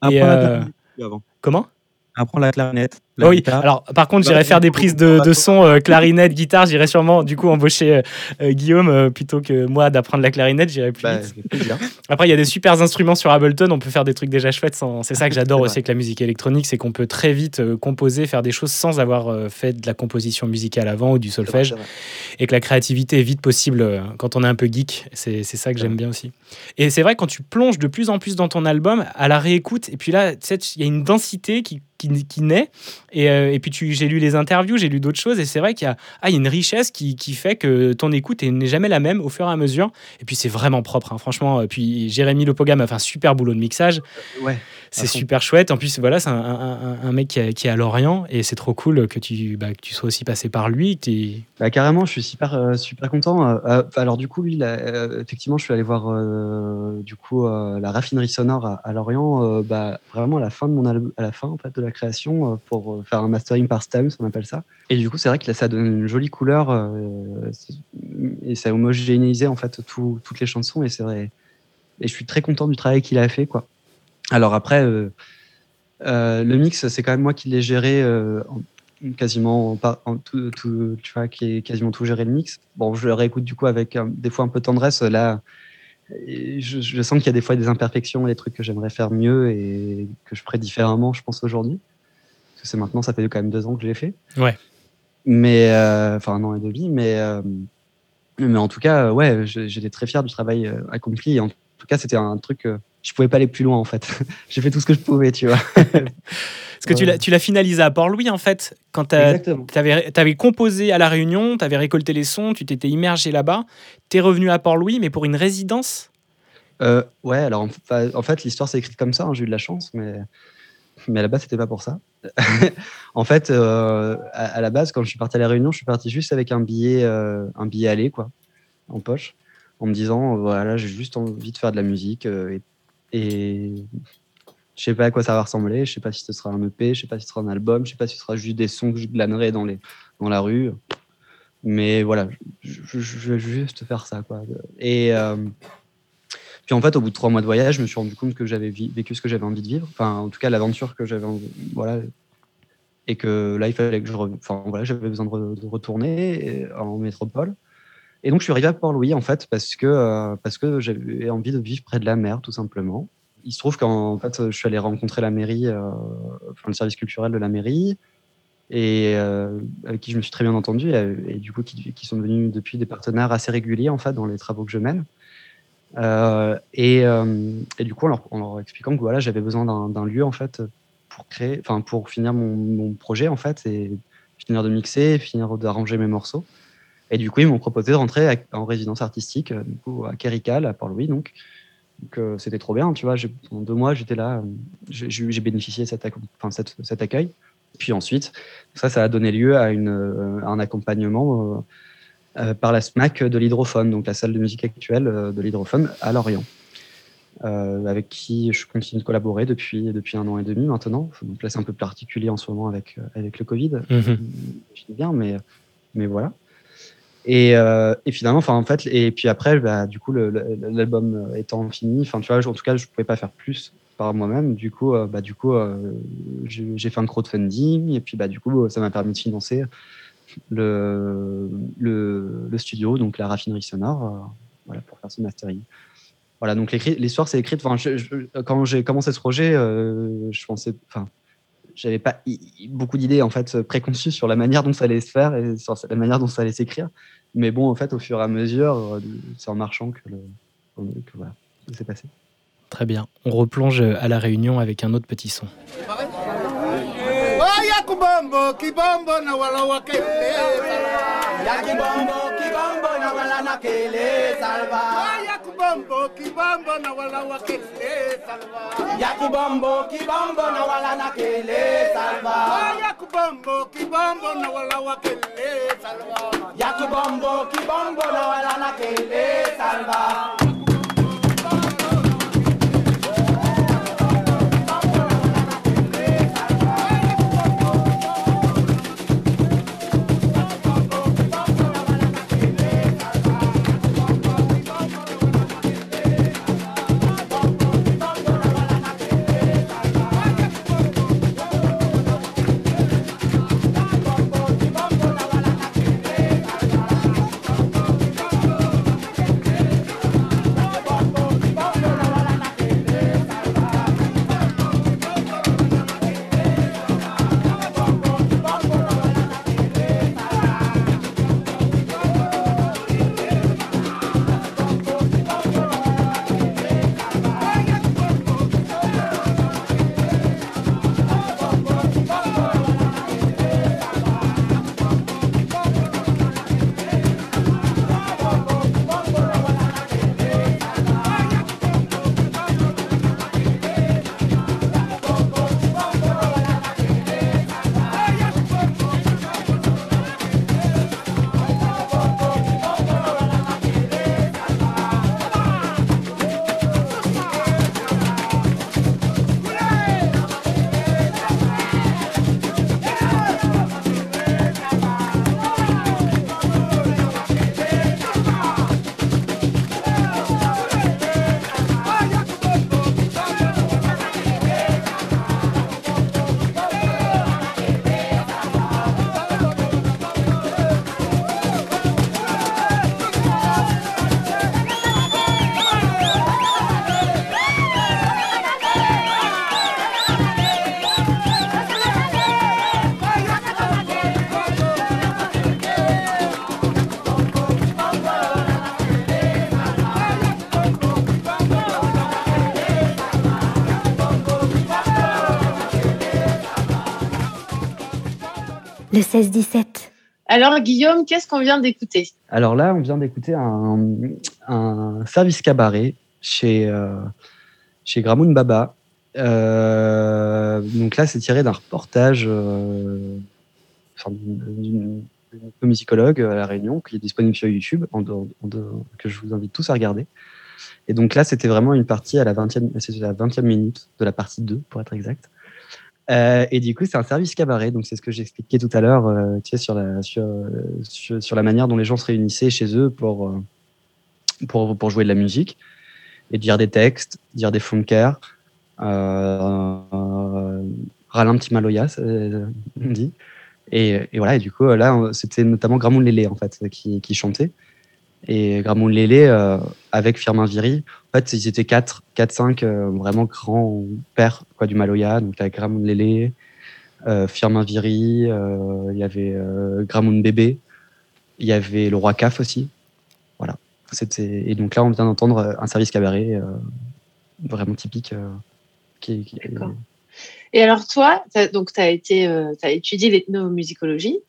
Apprends Et, la euh, clarinette avant. Comment? Apprends la clarinette. Ah la oui, guitare. alors par contre, j'irais oui, faire des prises de, son, euh, clarinette, guitare. J'irais sûrement du coup embaucher euh, euh, Guillaume euh, plutôt que moi d'apprendre la clarinette. J'irais plus Bah, vite. Après, il y a des super instruments sur Ableton. On peut faire des trucs déjà chouettes. Sans... C'est ça que j'adore aussi avec la musique électronique, c'est qu'on peut très vite composer, faire des choses sans avoir fait de la composition musicale avant ou du solfège, et que la créativité est vite possible quand on est un peu geek. C'est ça que j'aime bien aussi. Et c'est vrai quand tu plonges de plus en plus dans ton album, à la réécoute, et puis là, il y a une densité qui qui, qui naît. Et, euh, et puis j'ai lu les interviews, j'ai lu d'autres choses, et c'est vrai qu'il y a, ah, il y a une richesse qui, qui fait que ton écoute est- n'est jamais la même au fur et à mesure. Et puis c'est vraiment propre, hein, franchement. Puis Jérémy Lopogam a fait un super boulot de mixage. Ouais. C'est super chouette. En plus, voilà, c'est un, un- un- un mec qui, est- qui est à Lorient et c'est trop cool que tu, bah, que tu sois aussi passé par lui. Bah, carrément, je suis super, euh, super content. Euh, euh, alors du coup, lui, là, euh, effectivement, je suis allé voir euh, du coup euh, la raffinerie sonore à, à Lorient, euh, bah, vraiment à la fin de mon à la fin en fait de la création, euh, pour euh, faire un mastering par stem, on appelle ça. Et du coup, c'est vrai que là, ça donne une jolie couleur euh, et ça homogénéisait en fait tout- toutes les chansons. Et c'est vrai. Et je suis très content du travail qu'il a fait, quoi. Alors après. euh, euh, le mix, c'est quand même moi qui l'ai géré en- quasiment tout, tu vois, qui est quasiment tout géré le mix. Bon, je le réécoute du coup avec des fois un peu de tendresse. Là, je, je sens qu'il y a des fois des imperfections, des trucs que j'aimerais faire mieux et que je ferais différemment, je pense aujourd'hui. Parce que c'est maintenant, ça fait quand même deux ans que je l'ai fait. Ouais. Mais euh, enfin un an et demi, mais euh, mais en tout cas, euh, ouais, j'étais très fier du travail accompli. Et en tout cas, c'était un truc. je pouvais pas aller plus loin en fait. J'ai fait tout ce que je pouvais, tu vois. Parce que tu Ouais. l'as- tu l'as finalisé à Port-Louis, en fait, quand tu avais, composé à La Réunion, tu avais récolté les sons, tu t'étais immergé là-bas. Tu es revenu à Port-Louis, mais pour une résidence? Euh, ouais, alors en fait, l'histoire s'est écrite comme ça, hein, j'ai eu de la chance, mais, mais à la base, c'était pas pour ça. en fait, euh, à, la base, quand je suis parti à La Réunion, je suis parti juste avec un billet, euh, un billet aller, quoi, en poche, en me disant, euh, voilà, j'ai juste envie de faire de la musique euh, et, et je sais pas à quoi ça va ressembler, je sais pas si ce sera un EP, je sais pas si ce sera un album, je sais pas si ce sera juste des sons que je glanerai dans, les, dans la rue. Mais voilà, je, je- veux juste faire ça, quoi. Et. Puis en fait, au bout de trois mois de voyage, je me suis rendu compte que j'avais vécu ce que j'avais envie de vivre. Enfin, en tout cas, l'aventure que j'avais, envie- voilà, et que là, il fallait que je, enfin voilà, j'avais besoin de, re- de retourner et- en métropole. Et donc, je suis arrivé à Port-Louis en fait parce que euh, que j'avais envie de vivre près de la mer, tout simplement. Il se trouve qu'en fait, je suis allé rencontrer la mairie, euh, enfin le service culturel de la mairie, et euh, avec qui je me suis très bien entendu, et, du coup, qui sont devenus depuis des partenaires assez réguliers en fait dans les travaux que je mène. Euh, et, euh, et du coup, en leur, expliquant que voilà, j'avais besoin d'un lieu en fait pour créer, enfin pour finir mon, projet en fait et finir de mixer, finir d'arranger mes morceaux. Et du coup, ils m'ont proposé de rentrer en résidence artistique, euh, à Kerical, à Port-Louis, donc. C'était trop bien, tu vois. Pendant deux mois, j'étais là, j'ai bénéficié de cet, accueil. Puis ensuite, ça, ça a donné lieu à, un accompagnement par la SMAC de l'hydrophone, donc la salle de musique actuelle euh, de l'hydrophone à Lorient, euh, avec qui je continue de collaborer depuis, depuis un an et demi maintenant. Donc là, c'est un peu particulier en ce moment avec, euh, avec le Covid. Mhm. J'imagine bien, mais, mais voilà. Et, euh, et finalement, enfin en fait, et puis après, bah, du coup, l'album étant fini, enfin tu vois, en tout cas, je pouvais pas faire plus par moi-même. Du coup, euh, bah, du coup, euh, j'ai j'ai fait un crowdfunding et puis bah, du coup, ça m'a permis de financer le, le, le studio, donc la raffinerie sonore, euh, voilà, pour faire ce mastering. Voilà, donc l'histoire c'est écrite. Enfin, je- je- quand j'ai commencé ce projet, euh, je pensais, enfin, j'avais pas beaucoup d'idées en fait préconçues sur la manière dont ça allait se faire et sur la manière dont ça allait s'écrire. Mais bon, en fait, au fur et à mesure, euh, c'est en marchant que, le, que voilà, ça s'est passé. Très bien. On replonge à la réunion avec un autre petit son. Kubombo, Kibombo, kibombo na wala wakeleza. Ya kibombo, kibombo na wala na kelezalva. Ya kibombo, kibombo na wala wakelezalva. Ya kibombo, kibombo na wala na kelezalva. Ya kibombo, kibombo na wala wakelezalva. Ya kibombo, kibombo na wala na kelezalva. 16-17. Alors, Guillaume, qu'est-ce qu'on vient d'écouter? Alors là, on vient d'écouter un, un service cabaret chez, euh, chez Gramoun Baba. Euh, donc là, c'est tiré d'un reportage euh, d'une musicologue à La Réunion qui est disponible sur YouTube, en dehors- en dehors- que je vous invite tous à regarder. Et donc là, c'était vraiment une partie à la 20e, c'était la 20e minute de la partie 2, pour être exact. Euh, et du coup, c'est un service cabaret. Donc, c'est ce que j'expliquais tout à l'heure, euh, sur la, manière dont les gens se réunissaient chez eux pour, euh, jouer de la musique et dire des textes, dire des flunkers, euh, râler un petit maloya, on dit. Et, voilà, et du coup, là, c'était notamment Gramoun Lélé, en fait, qui chantait. Et Gramoun Lélé, euh, avec Firmin Viry, en fait, ils étaient 4, 4 5 euh, vraiment grands pères quoi, du Maloya. Donc, avec Gramoun Lélé, euh, Firmin Viry, euh, il y avait Gramoun Bébé, il y avait le Roi Caf aussi. Voilà. Et donc là, on vient d'entendre un service cabaret vraiment typique. Et alors toi, donc tu as t'as étudié l'ethnomusicologie.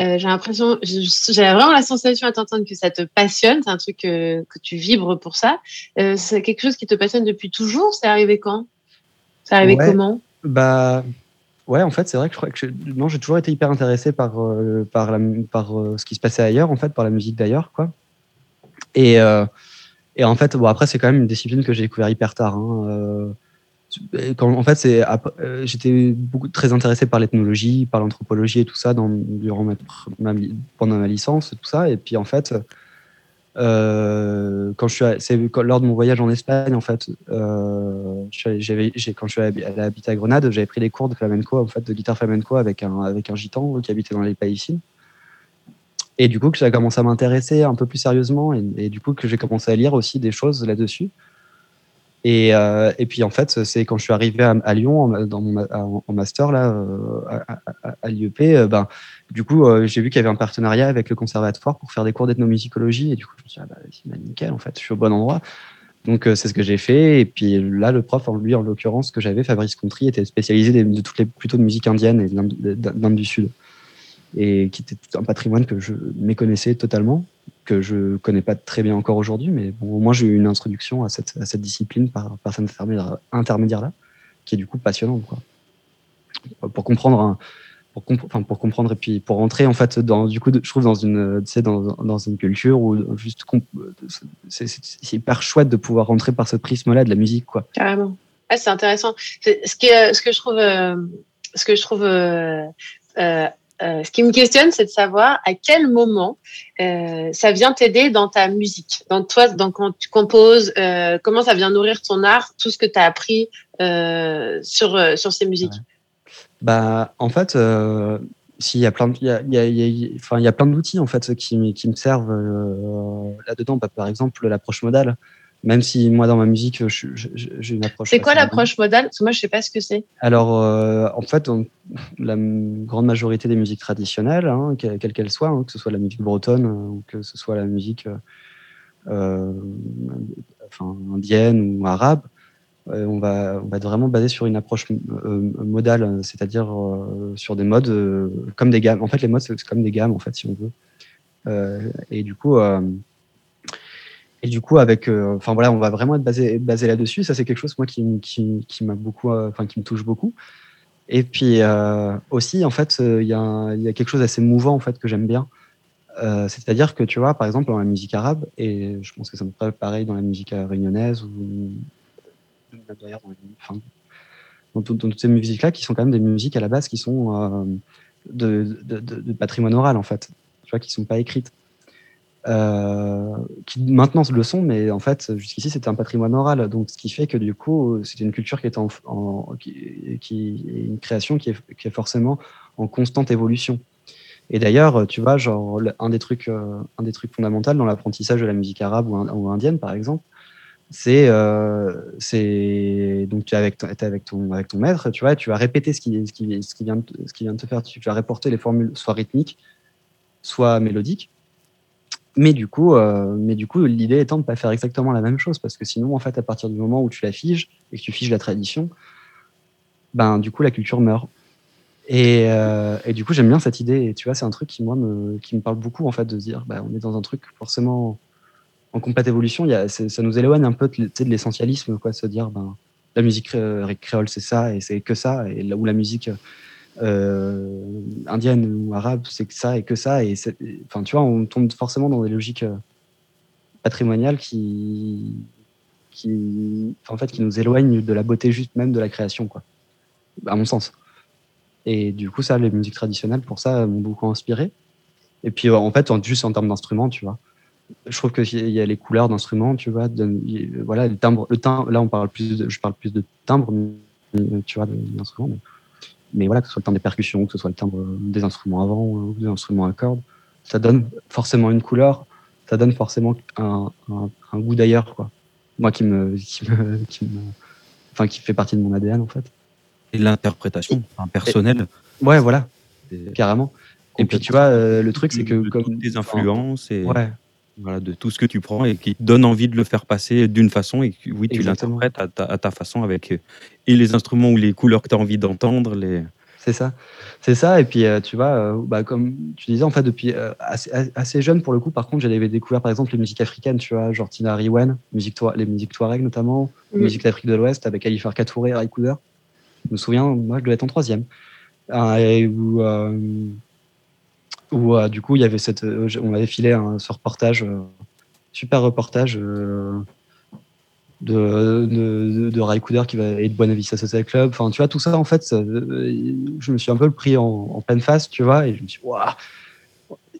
Euh, j'ai l'impression, j'ai vraiment la sensation à t'entendre que ça te passionne. C'est un truc que tu vibres pour ça. Euh, c'est quelque chose qui te passionne depuis toujours. C'est arrivé quand? C'est arrivé Ouais. comment? Bah, Ouais, en fait, c'est vrai que je crois que je- non, j'ai toujours été hyper intéressé par euh, par la, par ce qui se passait ailleurs, en fait, par la musique d'ailleurs, quoi. Et et en fait, bon après, c'est quand même une discipline que j'ai découvert hyper tard. hein, en fait, euh, j'étais très intéressé par l'ethnologie, par l'anthropologie et tout ça durant pendant ma licence et tout ça. Et puis en fait, euh, lors de mon voyage en Espagne, en fait, euh, quand je suis allé habiter à Grenade, j'avais pris des cours de flamenco, en fait, de guitare flamenco avec un gitan qui habitait dans les Païcines. Et du coup, que ça a commencé à m'intéresser un peu plus sérieusement, et, et du coup que j'ai commencé à lire aussi des choses là-dessus. Et, euh, et puis en fait, c'est quand je suis arrivé à, Lyon en, master là, euh, à, l'IEP, euh, ben, du coup, j'ai vu qu'il y avait un partenariat avec le conservatoire pour faire des cours d'ethnomusicologie. Et du coup, je me suis dit, ah bah, bah, nickel, en fait, je suis au bon endroit. Donc, c'est ce que j'ai fait. Et puis là, le prof, lui, en l'occurrence, que j'avais, Fabrice Contry, était spécialisé de toutes les, plutôt de musique indienne et d'Inde du Sud. Et qui était un patrimoine que je méconnaissais totalement, que je connais pas très bien encore aujourd'hui. Mais bon, au moins, j'ai eu une introduction à cette, à cette discipline par, par cet intermédiaire- intermédiaire-là, qui est du coup passionnante. Quoi. Pour comprendre un, pour, comp- pour comprendre et puis pour rentrer en fait dans du coup je trouve dans une dans, dans une culture où juste c'est hyper chouette de pouvoir rentrer par ce prisme là de la musique quoi Carrément. Ah, c'est intéressant. Ce, qui est- ce que je trouve, euh, ce que je trouve, euh, euh, euh, ce qui me questionne, c'est de savoir à quel moment euh, ça vient t'aider dans ta musique, dans toi, dans quand tu composes, euh, comment ça vient nourrir ton art, tout ce que tu as appris sur sur ces musiques. bah en fait s'il y a plein de, il y a, il il il plein d'outils en fait qui, me- qui me servent là dedans par exemple l'approche modale même si moi dans ma musique j'ai une approche C'est quoi l'approche modale? Parce que moi, je sais pas ce que c'est. Alors, euh, en fait, on- la grande majorité des musiques traditionnelles, hein, que- quelles qu'elles soient, hein, que ce soit la musique bretonne euh, ou que ce soit la musique euh, enfin, indienne ou arabe, on, va, on va être vraiment basé sur une approche euh, modale, c'est-à-dire euh, sur des modes euh, comme des gammes. En fait, les modes, c'est comme des gammes, en fait, si on veut. Et du coup, et du coup, avec, euh, enfin voilà, on va vraiment être basé, basé là-dessus. Ça, c'est quelque chose moi qui, qui, qui m'a beaucoup, euh, enfin qui me touche beaucoup. Et puis euh, aussi, en fait, il y, y a quelque chose d'assez mouvant en fait que j'aime bien. C'est-à-dire que tu vois, par exemple, dans la musique arabe, et je pense que ça me paraît pareil dans la musique réunionnaise ou dans, enfin, dans, tout- dans toutes ces musiques-là, qui sont quand même des musiques à la base qui sont de, de, de- de patrimoine oral en fait, tu vois, qui sont pas écrites euh, qui maintenant le sont, mais en fait, jusqu'ici, c'était un patrimoine oral. Donc, ce qui fait que du coup, c'était une culture qui est en, une création qui est, qui est forcément en constante évolution. Et d'ailleurs, tu vois, genre, un des trucs, euh, un des trucs fondamentaux dans l'apprentissage de la musique arabe ou, in- ou indienne, par exemple, c'est, euh, c'est donc tu es avec, ton- t'es avec ton, avec ton maître, tu vois, tu vas répéter ce qui, ce qui, ce qui vient, vient de te faire. Tu vas reporter les formules, soit rythmiques, soit mélodiques. Mais du coup, euh, mais du coup, l'idée étant de pas faire exactement la même chose, parce que sinon, en fait, à partir du moment où tu la figes et que tu figes la tradition, ben du coup, la culture meurt. Et, euh, et du coup, j'aime bien cette idée. Et tu vois, c'est un truc qui moi me, qui me parle beaucoup en fait de dire, bah, on est dans un truc forcément en complète évolution. Y a, ça nous éloigne un peu de, de l'essentialisme, quoi, se dire, ben la musique cré- créole, c'est ça et c'est que ça, et là où la musique euh, indienne ou arabe, c'est que ça et que ça. Et enfin, tu vois, on tombe forcément dans des logiques euh, patrimoniales qui, en fait, qui nous éloignent de la beauté juste même de la création, quoi, à mon sens. Et du coup, ça, les musiques traditionnelles, pour ça, m'ont beaucoup inspiré. Et puis, euh, en fait, juste en termes d'instruments, tu vois, je trouve qu'il y a les couleurs d'instruments, tu vois, voilà, le timbre, là, on parle plus je parle plus de timbre, mais, tu vois, d'instruments, mais, voilà, que ce soit le timbre des percussions, que ce soit le timbre des instruments avant ou des instruments à cordes, ça donne forcément une couleur, ça donne forcément un, un, un goût d'ailleurs, quoi. Moi qui me, qui me, qui me, enfin, qui fait partie de mon ADN, en fait. Et l'interprétation enfin, personnelle. Ouais, voilà, carrément. Et puis, tu vois, euh, le truc, c'est que comme enfin, influences et Ouais, voilà, de tout ce que tu prends et qui te donne envie de le faire passer d'une façon et que, oui, tu l'interprètes à ta, à ta façon avec euh, et les instruments ou les couleurs que tu as envie d'entendre. Les... C'est ça, c'est ça. Et puis, euh, tu vois, euh, bah, comme tu disais, en fait, depuis euh, assez, assez jeune pour le coup, par contre, j'avais découvert par exemple les musiques africaines, tu vois, genre Tina Riwen, musique les musiques Touareg notamment, Mhm. musique d'Afrique de l'Ouest avec Ali Farka Touré et Ray Cooder. Je me souviens, moi, je devais être en troisième. Ah, et où, euh, où, euh, du coup, il y avait cette, euh, on m'avait filé un, ce reportage, euh, super reportage de, de, de qui va, et de Buena Vista Social Club. Enfin, tu vois, tout ça, en fait, ça, je me suis un peu pris en, en pleine face, tu vois, et je me suis dit, waouh,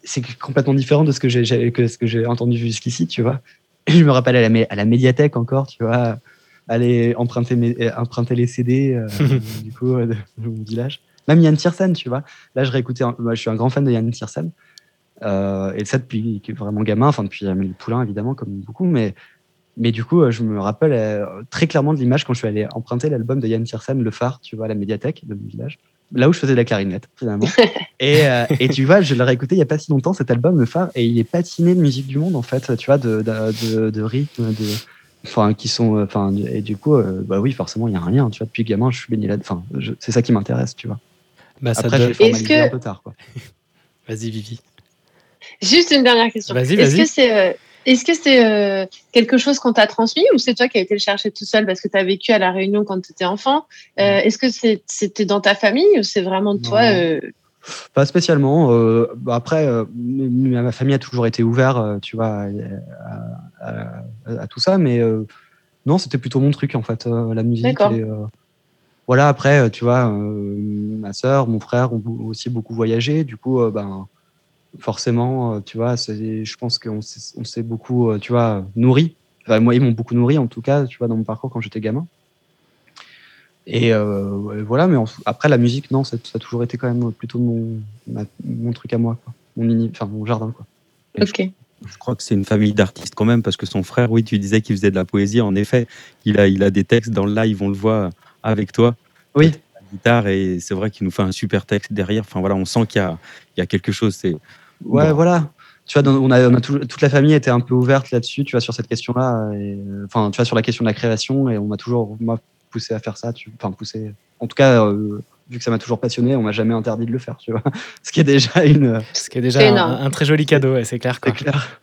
c'est complètement différent de ce que j'ai, j'ai- que ce que j'ai entendu jusqu'ici, tu vois. Et je me rappelle à la, mé- à la médiathèque encore, tu vois, aller emprunter, mes, emprunter les CD, euh, du coup, de, de mon village. Même Yann Tiersen, tu vois. Là, je réécoutais, un- moi, je suis un grand fan de Yann Tiersen. Euh, et ça depuis vraiment gamin, enfin depuis Amélie Poulain, évidemment, comme beaucoup, mais, mais du coup, euh, je me rappelle euh, très clairement de l'image quand je suis allé emprunter l'album de Yann Tiersen, Le Phare, tu vois, à la médiathèque de mon village, là où je faisais de la clarinette, finalement. et, euh, et tu vois, je l'ai réécouté il n'y a pas si longtemps, cet album, Le Phare, et il est patiné de musique du monde, en fait, tu vois, de, de, de, de rythme, de. Enfin, qui sont. Enfin, et du coup, bah oui, forcément, il y a un lien, tu vois. Depuis gamin, je suis baigné là. Enfin, c'est ça qui m'intéresse, tu vois. Bah, ça Après, je l'ai un peu tard. Vas-y, Vivi. Juste une dernière question. Vas-y, Est-ce vas-y. que c'est euh, est-ce que c'est euh, quelque chose qu'on t'a transmis ou c'est toi qui as été le chercher tout seul parce que tu as vécu à La Réunion quand tu étais enfant? Euh, Est-ce que c'est- c'était dans ta famille ou c'est vraiment toi Non. euh, Pas spécialement. euh, bah après, euh, ma famille a toujours été ouverte, euh, tu vois, à, à- à- à tout ça, mais euh, non, c'était plutôt mon truc en fait, euh, la musique. D'accord. Et, euh, voilà, après, euh, tu vois, euh, ma sœur, mon frère ont aussi beaucoup voyagé, du coup, euh, ben, forcément, euh, tu vois, je pense qu'on s'est beaucoup, euh, tu vois, nourri. Enfin, moi, ils m'ont beaucoup nourri, en tout cas, tu vois, dans mon parcours quand j'étais gamin. Et euh, voilà, mais en- après la musique, non, ça, ça a toujours été quand même plutôt mon, ma- mon truc à moi, quoi. Mon, mini, enfin, mon jardin. Quoi. Ok. Je crois que c'est une famille d'artistes quand même, parce que son frère, oui, tu disais qu'il faisait de la poésie. En effet, il a, il a des textes dans le live, on le voit avec toi. Oui. La guitare, et c'est vrai qu'il nous fait un super texte derrière. Enfin voilà, on sent qu'il y a, il y a quelque chose. C'est Ouais, Bon. voilà. Tu vois, dans- on a, on a tout- toute la famille était un peu ouverte là-dessus, tu vois, sur cette question-là. euh, Enfin, tu vois, sur la question de la création, et on m'a toujours, moi, poussé à faire ça. Tu, enfin, poussé. En tout cas, euh, vu que ça m'a toujours passionné, on m'a jamais interdit de le faire, tu vois. Ce qui est déjà une. Ce qui est déjà un, très joli cadeau, c'est clair. quoi. C'est clair.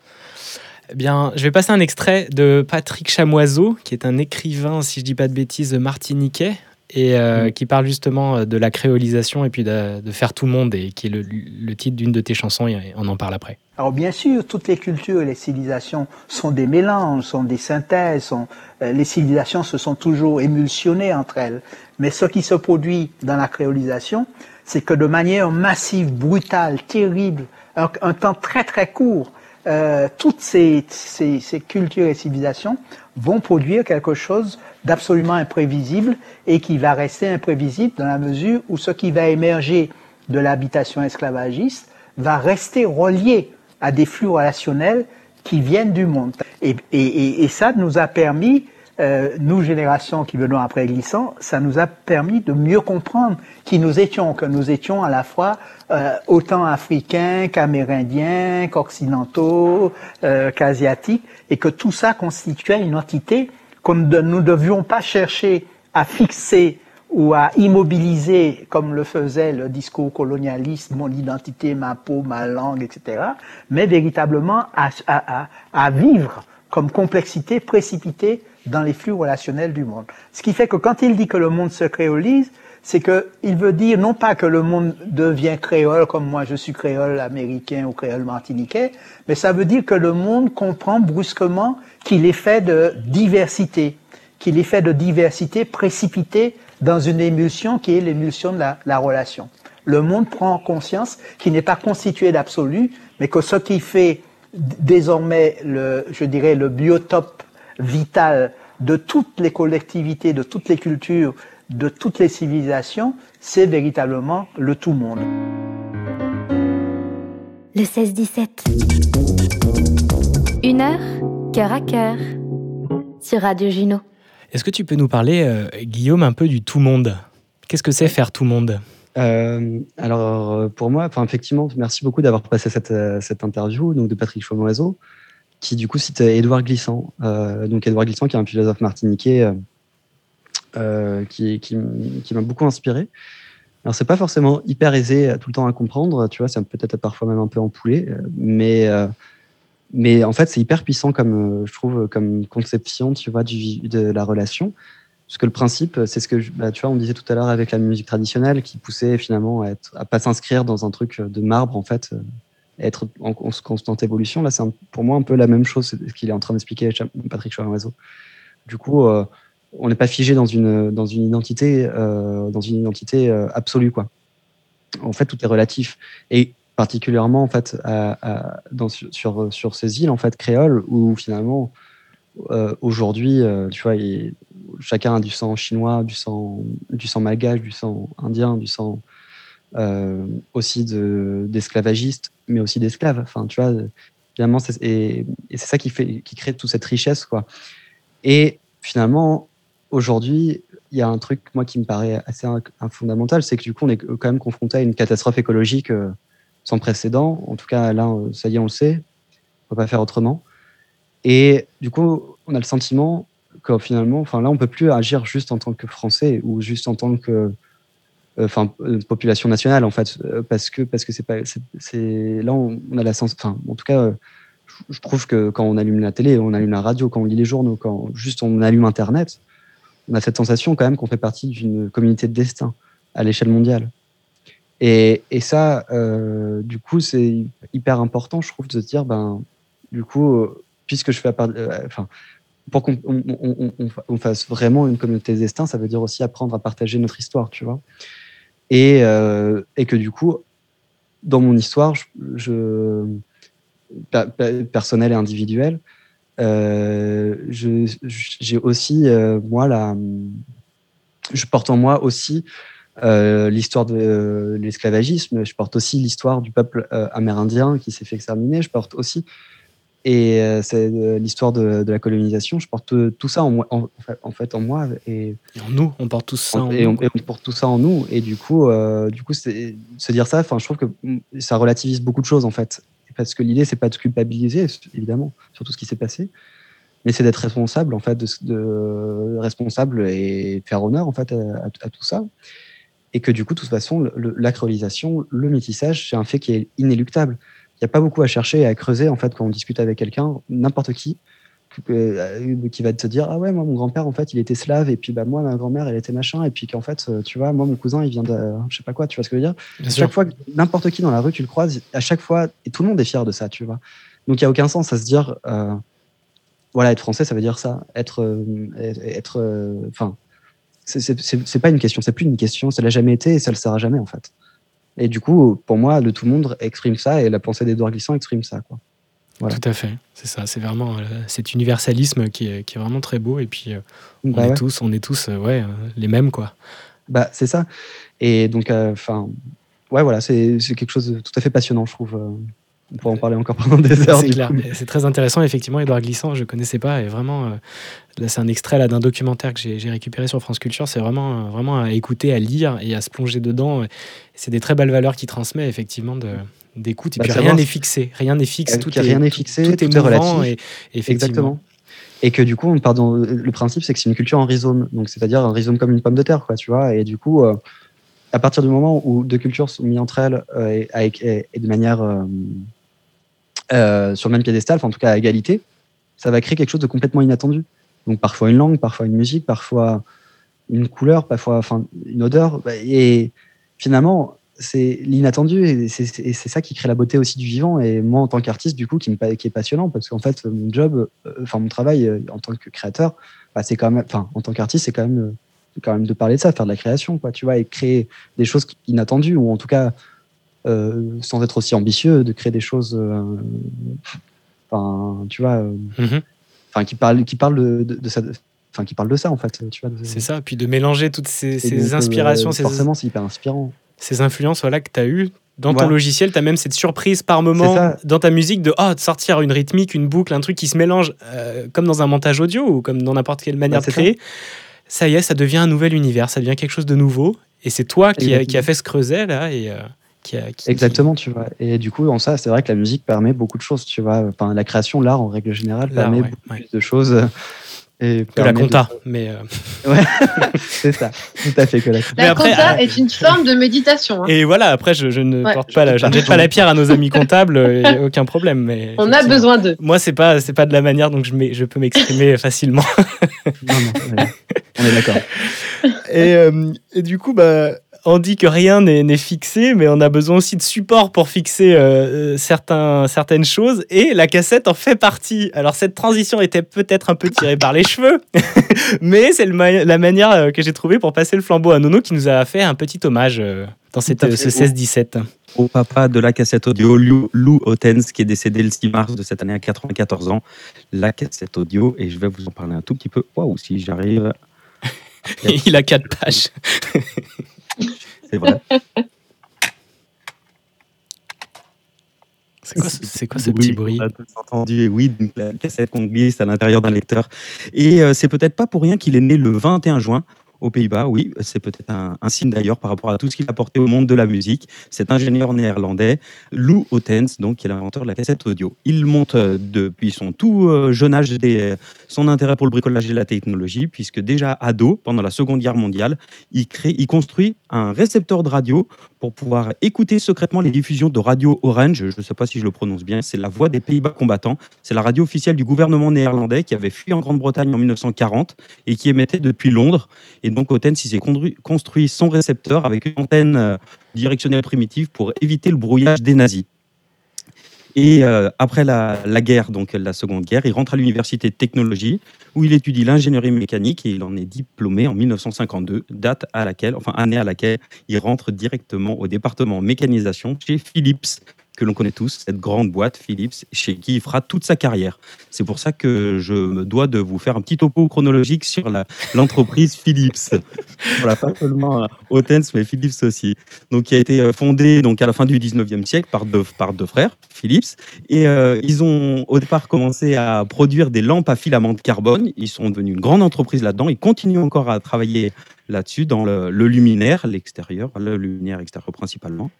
Eh Bien, je vais passer un extrait de Patrick Chamoiseau, qui est un écrivain, si je dis pas de bêtises, martiniquais, et euh, Mm. qui parle justement euh, de la créolisation et puis de, de faire tout le monde, et qui est le, le titre d'une de tes chansons, et on en parle après. Alors bien sûr, toutes les cultures et les civilisations sont des mélanges, sont des synthèses, sont, euh, les civilisations se sont toujours émulsionnées entre elles. Mais ce qui se produit dans la créolisation, c'est que de manière massive, brutale, terrible, un, un temps très très court, euh, toutes ces, ces, ces cultures et civilisations vont produire quelque chose d'absolument imprévisible et qui va rester imprévisible dans la mesure où ce qui va émerger de l'habitation esclavagiste va rester relié à des flux relationnels qui viennent du monde. Et, et, et, et ça nous a permis, euh, nous générations qui venons après Glissant, ça nous a permis de mieux comprendre qui nous étions, que nous étions à la fois euh, autant africains qu'amérindiens, qu'occidentaux, euh, qu'asiatiques, et que tout ça constituait une entité qu'on ne nous devions pas chercher à fixer ou à immobiliser, comme le faisait le discours colonialiste, mon identité, ma peau, ma langue, etc., mais véritablement à, à, à, à vivre comme complexité précipitée dans les flux relationnels du monde. Ce qui fait que quand il dit que le monde se créolise, c'est que il veut dire non pas que le monde devient créole comme moi je suis créole américain ou créole martiniquais, mais ça veut dire que le monde comprend brusquement qu'il est fait de diversité, qu'il est fait de diversité précipitée dans une émulsion qui est l'émulsion de la, la relation. Le monde prend conscience qu'il n'est pas constitué d'absolu, mais que ce qui fait désormais le, je dirais, le biotope vital de toutes les collectivités, de toutes les cultures, de toutes les civilisations, c'est véritablement le tout monde. Le 16-17. Une heure, cœur à cœur. Sur Radio Juno. Est-ce que tu peux nous parler, euh, Guillaume, un peu du tout monde? Qu'est-ce que c'est faire tout monde? Euh, alors, euh, pour moi, enfin, effectivement, merci beaucoup d'avoir passé cette, cette interview donc, de Patrick Chaumoiseau, qui du coup cite Édouard Glissant. Euh, donc, Édouard Glissant, qui est un philosophe martiniquais euh, euh, qui, qui, m'a beaucoup inspiré. Alors, c'est pas forcément hyper aisé euh, tout le temps à comprendre, tu vois, c'est peut-être parfois même un peu empoulé, euh, mais, euh, mais en fait, c'est hyper puissant comme, euh, je trouve, comme conception, tu vois, de la relation. Parce que le principe, c'est ce que bah, tu vois, on disait tout à l'heure avec la musique traditionnelle qui poussait finalement à, être, à pas s'inscrire dans un truc de marbre en fait, euh, être en, constante évolution. Là, c'est pour moi un peu la même chose ce qu'il est en train d'expliquer Patrick Chorin-Oiseau. Du coup, euh, on n'est pas figé dans une dans une identité euh, dans une identité euh, absolue quoi. En fait, tout est relatif et particulièrement en fait dans, sur, sur ces îles en fait créoles où finalement aujourd'hui, tu vois, il- chacun a du sang chinois, du sang, du sang malgache, du sang indien, du sang euh, aussi de- d'esclavagistes, mais aussi d'esclaves. Enfin, tu vois, finalement, et, c'est ça qui fait, qui crée toute cette richesse, quoi. Et finalement, aujourd'hui, il y a un truc, moi, qui me paraît assez fondamental, c'est que du coup, on est quand même confronté à une catastrophe écologique euh, sans précédent. En tout cas, là, ça y est, on le sait. On peut pas faire autrement. Et du coup, on a le sentiment que finalement, enfin là, on peut plus agir juste en tant que Français ou juste en tant que, enfin, euh, population nationale en fait, euh, parce que parce que c'est pas, c'est- là, on, a la sens, enfin, en tout cas, euh, je- trouve que quand on allume la télé, on allume la radio, quand on lit les journaux, quand juste on allume Internet, on a cette sensation quand même qu'on fait partie d'une communauté de destin à l'échelle mondiale. Et, et ça, euh, du coup, c'est hyper important, je trouve, de se dire, ben, du coup, euh, puisque je fais part- euh, pour qu'on on, on- on- on fa- on fasse vraiment une communauté de destin, ça veut dire aussi apprendre à partager notre histoire, tu vois. Et, euh, et que du coup, dans mon histoire, personnelle et individuelle, euh, j'ai aussi, euh, moi, la, je porte en moi aussi l'histoire de l'esclavagisme, je porte aussi l'histoire du peuple amérindien qui s'est fait exterminer, je porte aussi et euh, c'est euh, l'histoire de, de la colonisation. Je porte tout ça en, moi, en, en fait, en moi et, Et en nous, on porte tout ça en et, nous, on, et on porte tout ça en nous. Et du coup, euh, du coup, se dire ça. Enfin, je trouve que ça relativise beaucoup de choses en fait, parce que l'idée c'est pas de culpabiliser évidemment sur tout ce qui s'est passé, mais c'est d'être responsable en fait, de, de responsable et faire honneur en fait à, à- à tout ça. Et que du coup, de toute façon, le- le- la créolisation, le métissage, c'est un fait qui est inéluctable. Il n'y a pas beaucoup à chercher et à creuser en fait quand on discute avec quelqu'un, n'importe qui, euh, qui va te dire ah ouais moi mon grand-père en fait il était slave et puis bah moi ma grand-mère elle était machin et puis qu'en fait euh, tu vois moi mon cousin il vient de je sais pas quoi tu vois ce que je veux dire? Bien sûr. chaque fois que n'importe qui dans la rue tu le croises à chaque fois et tout le monde est fier de ça tu vois. Donc il y a aucun sens à se dire euh, voilà être français ça veut dire ça. Être euh, être euh, enfin c'est- c'est pas une question c'est plus une question ça l'a jamais été et ça le sera jamais en fait et du coup pour moi le tout le monde exprime ça et la pensée d'Edouard Glissant exprime ça quoi Voilà. Tout à fait, c'est ça, c'est vraiment euh, cet universalisme qui est, qui est vraiment très beau et puis euh, on, Bah est ouais. tous, on est tous euh, ouais, les mêmes quoi. Bah, c'est ça. Et donc, enfin, ouais, voilà, c'est c'est quelque chose de tout à fait passionnant, je trouve. On pourrait en parler encore pendant des heures. C'est clair, très intéressant effectivement. Edouard Glissant, je connaissais pas et vraiment euh, là c'est un extrait là d'un documentaire que j'ai récupéré sur France Culture. C'est vraiment euh, vraiment à écouter, à lire et à se plonger dedans. C'est des très belles valeurs qu'il transmet effectivement d'écoute. Et Bah, puis rien n'est fixé, rien n'est fixe, tout est rien tout- fixé, tout, est tout est mouvant relatif. et, et effectivement. Exactement. Et que du coup, on part dans- le principe, c'est que c'est une culture en rhizome. Donc, c'est-à-dire un rhizome comme une pomme de terre, quoi, tu vois. Et du coup, euh, à partir du moment où deux cultures sont mises entre elles euh, et, avec- et- et de manière euh, euh, sur le même piédestal, enfin, en tout cas à égalité, ça va créer quelque chose de complètement inattendu. Donc, parfois une langue, parfois une musique, parfois une couleur, parfois enfin, une odeur. Et finalement, c'est l'inattendu et c'est ça qui crée la beauté aussi du vivant. Et moi, en tant qu'artiste, du coup, qui, me, qui est passionnant, parce qu'en fait, mon job, euh, enfin mon travail euh, en tant que créateur, bah, c'est quand même, enfin en tant qu'artiste, c'est quand même, quand même de parler de ça, faire de la création, quoi, tu vois, et créer des choses inattendues ou en tout cas sans être aussi ambitieux, de créer des choses, euh, enfin, tu vois, euh, enfin qui parlent, qui parlent de, de, de ça, enfin qui parlent de ça en fait, tu vois. C'est ça, puis de mélanger toutes ces, et ces donc, euh, inspirations, ces, forcément, c'est hyper inspirant. ces influences voilà, que tu as eues. Dans ton logiciel, tu as même cette surprise par moment dans ta musique de, oh, de sortir une rythmique, une boucle, un truc qui se mélange euh, comme dans un montage audio ou comme dans n'importe quelle manière de créer. Ça. y est, ça devient un nouvel univers, ça devient quelque chose de nouveau. Et c'est toi qui a, Exactement. qui a fait ce creuset là et euh, qui a. qui- Exactement, tu vois. Et du coup, en ça, c'est vrai que la musique permet beaucoup de choses, tu vois. Enfin, la création, l'art en règle générale permet ouais, beaucoup ouais. plus de choses. Et Que la de- compta, mais euh, Ouais, c'est ça, tout à fait que la Mais La après, compta euh, est une forme de méditation. hein. et voilà. Après, je, je ne Ouais. porte pas la, je ne pas la pierre à nos amis comptables, euh, aucun problème. Mais On a besoin d'eux. Moi, c'est pas, c'est pas de la manière dont je, je peux m'exprimer facilement. Non, non, ouais. on est d'accord. Et, euh, et du coup, bah, on dit que rien n'est fixé, mais on a besoin aussi de support pour fixer euh, euh, certains, certaines choses. Et la cassette en fait partie. Alors, cette transition était peut-être un peu tirée par les cheveux, mais c'est ma- la manière euh, que j'ai trouvée pour passer le flambeau à Nono qui nous a fait un petit hommage euh, dans cette, euh, ce 16-17. Au papa de la cassette audio, Lou, Lou Otens, qui est décédé le 6 mars de cette année à 94 ans. La cassette audio, et je vais vous en parler un tout petit peu. Waouh, si j'arrive. Il a quatre pages. C'est vrai. C'est quoi, ce- c'est quoi ce petit bruit On a tous entendu, et oui, donc la cassette qu'on glisse à l'intérieur d'un lecteur. Et euh, c'est peut-être pas pour rien qu'il est né le 21 juin aux Pays-Bas. Oui, c'est peut-être un, signe d'ailleurs par rapport à tout ce qu'il a apporté au monde de la musique. Cet ingénieur néerlandais, Lou Otens, donc, qui est l'inventeur de la cassette audio. Il monte euh, depuis son tout euh, jeune âge des- son intérêt pour le bricolage et la technologie, puisque déjà ado, pendant la Seconde Guerre mondiale, il, crée, il construit un récepteur de radio pour pouvoir écouter secrètement les diffusions de Radio Orange. Je ne sais pas si je le prononce bien. C'est la voix des Pays-Bas combattants. C'est la radio officielle du gouvernement néerlandais qui avait fui en Grande-Bretagne en 1940 et qui émettait depuis Londres. Et donc, il s'est construit, construit son récepteur avec une antenne euh, directionnelle primitive pour éviter le brouillage des nazis. Et euh, après la, la guerre, donc la Seconde Guerre, il rentre à l'université de technologie où il étudie l'ingénierie mécanique et il en est diplômé en 1952, date à laquelle, enfin année à laquelle il rentre directement au département mécanisation chez Philips, que l'on connaît tous, cette grande boîte Philips, chez qui il fera toute sa carrière. C'est pour ça que je me dois de vous faire un petit topo chronologique sur l'entreprise Philips. Voilà, pas seulement euh, Otens, mais Philips aussi. Donc, qui a été euh, fondée donc, à la fin du 19e siècle par deux, par deux frères, Philips. Et euh, ils ont au départ commencé à produire des lampes à filament de carbone. Ils sont devenus une grande entreprise là-dedans. Ils continuent encore à travailler là-dessus, dans le, le luminaire, l'extérieur, le luminaire extérieur principalement.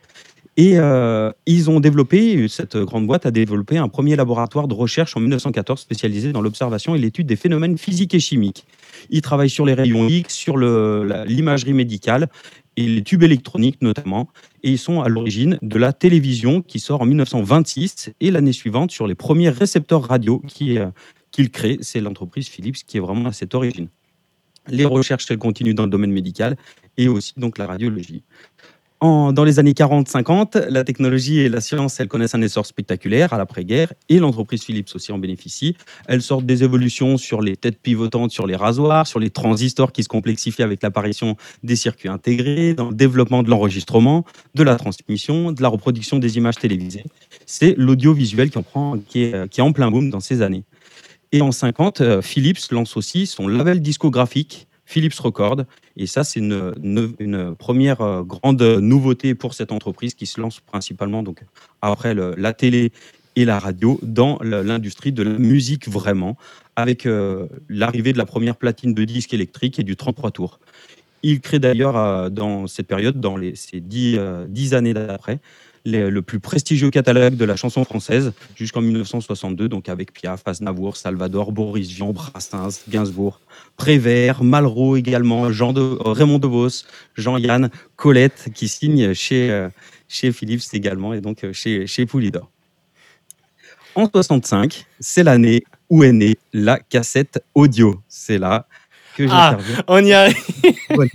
Et euh, ils ont développé, cette grande boîte a développé un premier laboratoire de recherche en 1914 spécialisé dans l'observation et l'étude des phénomènes physiques et chimiques. Ils travaillent sur les rayons X, sur l'imagerie médicale et les tubes électroniques notamment. Et ils sont à l'origine de la télévision qui sort en 1926 et l'année suivante sur les premiers récepteurs radio euh, qu'ils créent. C'est l'entreprise Philips qui est vraiment à cette origine. Les recherches, elles continuent dans le domaine médical et aussi donc la radiologie. En- dans les années 40-50, la technologie et la science, elles connaissent un essor spectaculaire à l'après-guerre et l'entreprise Philips aussi en bénéficie. Elles sortent des évolutions sur les têtes pivotantes, sur les rasoirs, sur les transistors qui se complexifient avec l'apparition des circuits intégrés, dans le développement de l'enregistrement, de la transmission, de la reproduction des images télévisées. C'est l'audiovisuel qui, en prend- qui, est, qui est en plein boom dans ces années. Et en 50, euh, Philips lance aussi son label discographique Philips Record. Et ça, c'est une, une- première euh, grande nouveauté pour cette entreprise qui se lance principalement donc, après la télé et la radio dans l'industrie de la musique vraiment, avec euh, l'arrivée de la première platine de disque électrique et du 33 tours. Il crée d'ailleurs euh, dans cette période, dans les, ces dix, euh, dix années d'après, le plus prestigieux catalogue de la chanson française jusqu'en 1962, donc avec Piaf, Aznavour, Salvador, Boris Vian, Brassens, Gainsbourg, Prévert, Malraux également, Jean de, euh, Raymond DeVos, Jean-Yann, Colette, qui signent chez, euh, chez Philips également et donc euh, chez, chez Poulidor. En 65, c'est l'année où est née la cassette audio. C'est là que Ah, on y arrive. Voilà.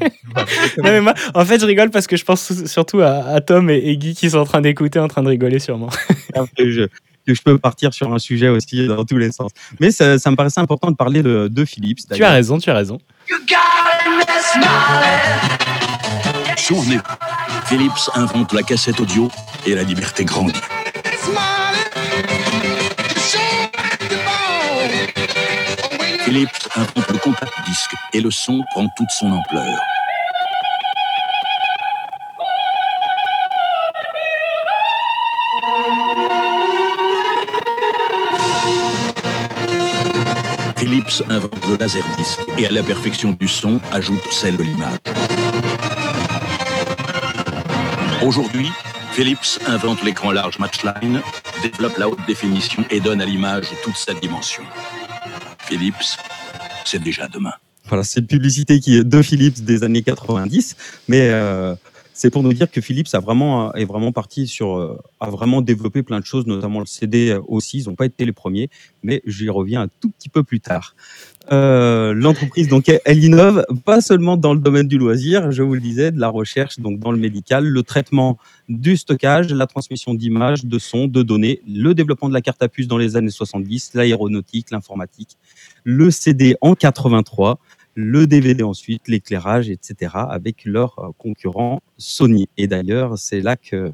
Non, mais moi, en fait, je rigole parce que je pense surtout à, à Tom et, et Guy qui sont en train d'écouter, en train de rigoler sûrement. que je, que je peux partir sur un sujet aussi dans tous les sens. Mais ça, ça me paraissait important de parler de, de Philips. Tu as raison, tu as raison. Souvenez-vous, Philips invente la cassette audio et la liberté grandit. Philips invente le compact disque et le son prend toute son ampleur. Philips invente le laserdisc et à la perfection du son ajoute celle de l'image. Aujourd'hui, Philips invente l'écran large Matchline, développe la haute définition et donne à l'image toute sa dimension. Philips, c'est déjà demain. Voilà, c'est une publicité qui est de Philips des années 90, mais euh, c'est pour nous dire que Philips a vraiment, est vraiment parti sur, euh, a vraiment développé plein de choses, notamment le CD aussi. Ils n'ont pas été les premiers, mais j'y reviens un tout petit peu plus tard. Euh, L'entreprise, donc, elle innove pas seulement dans le domaine du loisir, je vous le disais, de la recherche, donc dans le médical, le traitement du stockage, la transmission d'images, de sons, de données, le développement de la carte à puce dans les années 70, l'aéronautique, l'informatique, le CD en 83, le DVD ensuite, l'éclairage, etc., avec leur euh, concurrent Sony. Et d'ailleurs, c'est là que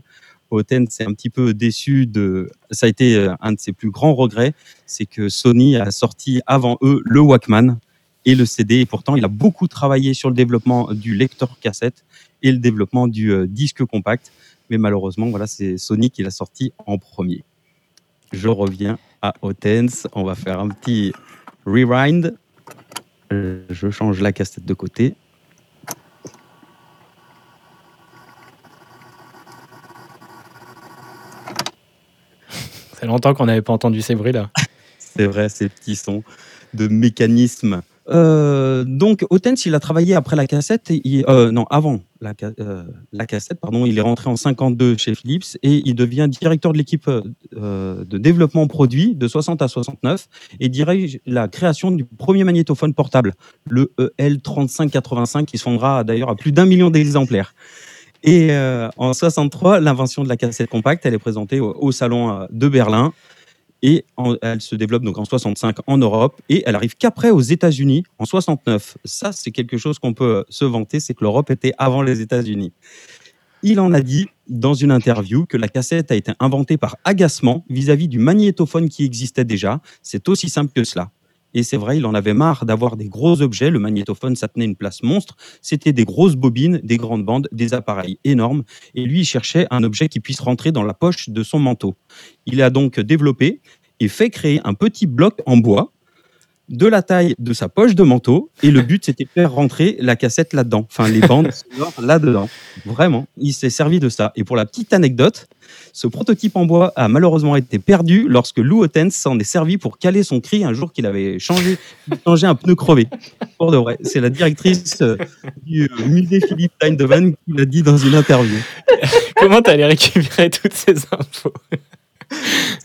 Oten s'est un petit peu déçu de. Ça a été euh, un de ses plus grands regrets, c'est que Sony a sorti avant eux le Walkman et le CD. Et pourtant, il a beaucoup travaillé sur le développement du lecteur cassette et le développement du euh, disque compact. Mais malheureusement, voilà, c'est Sony qui l'a sorti en premier. Je reviens à Otens. On va faire un petit rewind. Je change la cassette de côté. Ça fait longtemps qu'on n'avait pas entendu ces bruits-là. C'est vrai, ces petits sons de mécanisme. Euh, donc, Otens, il a travaillé après la cassette, euh, avant euh, la cassette, pardon. Il est rentré en 52 chez Philips et il devient directeur de l'équipe de développement produit de 60 à 69 et dirige la création du premier magnétophone portable, le E EL3585, qui se vendra d'ailleurs à plus d'un million d'exemplaires. Et en 63, l'invention de la cassette compacte, elle est présentée au, au salon de Berlin. Et elle se développe donc en 65 en Europe et elle arrive qu'après aux États-Unis en 69. Ça, c'est quelque chose qu'on peut se vanter, c'est que l'Europe était avant les États-Unis. Il en a dit dans une interview que la cassette a été inventée par agacement vis-à-vis du magnétophone qui existait déjà. C'est aussi simple que cela. Et c'est vrai, il en avait marre d'avoir des gros objets. Le magnétophone, ça tenait une place monstre. C'était des grosses bobines, des grandes bandes, des appareils énormes. Et lui, il cherchait un objet qui puisse rentrer dans la poche de son manteau. Il a donc développé et fait créer un petit bloc en bois de la taille de sa poche de manteau. Et le but, c'était de faire rentrer la cassette là-dedans. Enfin, les bandes là-dedans. Vraiment, il s'est servi de ça. Et pour la petite anecdote, ce prototype en bois a malheureusement été perdu lorsque Lou Otens s'en est servi pour caler son cri un jour qu'il avait changé, changé un pneu crevé. Pour de vrai. C'est la directrice euh, du euh, musée Philippe Eindhoven qui l'a dit dans une interview. Comment t'allais récupérer toutes ces infos?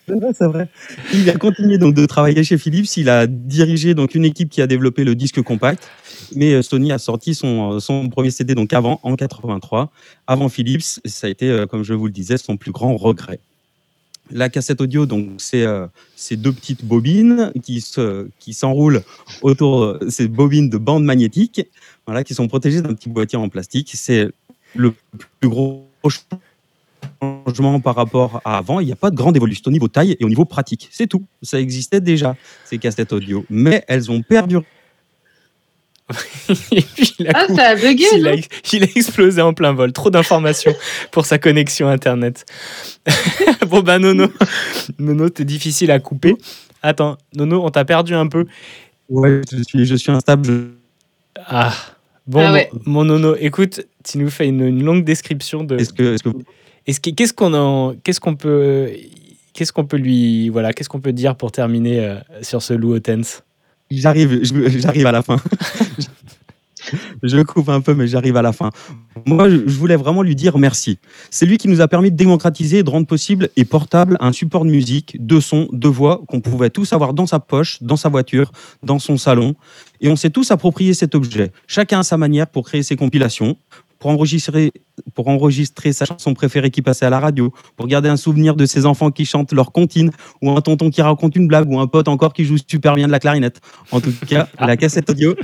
C'est vrai, c'est vrai. Il a continué donc de travailler chez Philips. Il a dirigé donc une équipe qui a développé le disque compact. Mais euh, Sony a sorti son, euh, son premier CD donc avant, en 83. Avant Philips, ça a été, euh, comme je vous le disais, son plus grand regret. La cassette audio, donc c'est ces deux petites bobines qui se, qui s'enroulent autour euh, ces bobines de bandes magnétiques, voilà, qui sont protégées d'un petit boîtier en plastique. C'est le plus gros changement par rapport à avant. Il n'y a pas de grande évolution au niveau taille et au niveau pratique. C'est tout. Ça existait déjà, ces cassettes audio. Mais elles ont perdu. Et puis, il a, Ah, ça a bugué, il, a, non il a explosé en plein vol. Trop d'informations pour sa connexion Internet. bon, ben, Nono, Nono, t'es difficile à couper. Attends, Nono, on t'a perdu un peu. Ouais, je suis, je suis instable. je- Ah, bon, Ah ouais. mon, mon Nono, écoute, tu nous fais une, une longue description de. Est-ce que, est-ce que Est-ce que- qu'est-ce qu'on en, qu'est-ce qu'on peut, qu'est-ce qu'on peut lui, voilà, qu'est-ce qu'on peut dire pour terminer euh, sur ce Lou Otens j'arrive, j'arrive à la fin. Je coupe un peu, mais j'arrive à la fin. Moi, je je voulais vraiment lui dire merci. C'est lui qui nous a permis de démocratiser et de rendre possible et portable un support de musique, de son, de voix qu'on pouvait tous avoir dans sa poche, dans sa voiture, dans son salon. Et on s'est tous approprié cet objet, chacun à sa manière pour créer ses compilations, pour enregistrer, pour enregistrer sa chanson préférée qui passait à la radio, pour garder un souvenir de ses enfants qui chantent leur comptine, ou un tonton qui raconte une blague, ou un pote encore qui joue super bien de la clarinette. En tout cas, la cassette audio,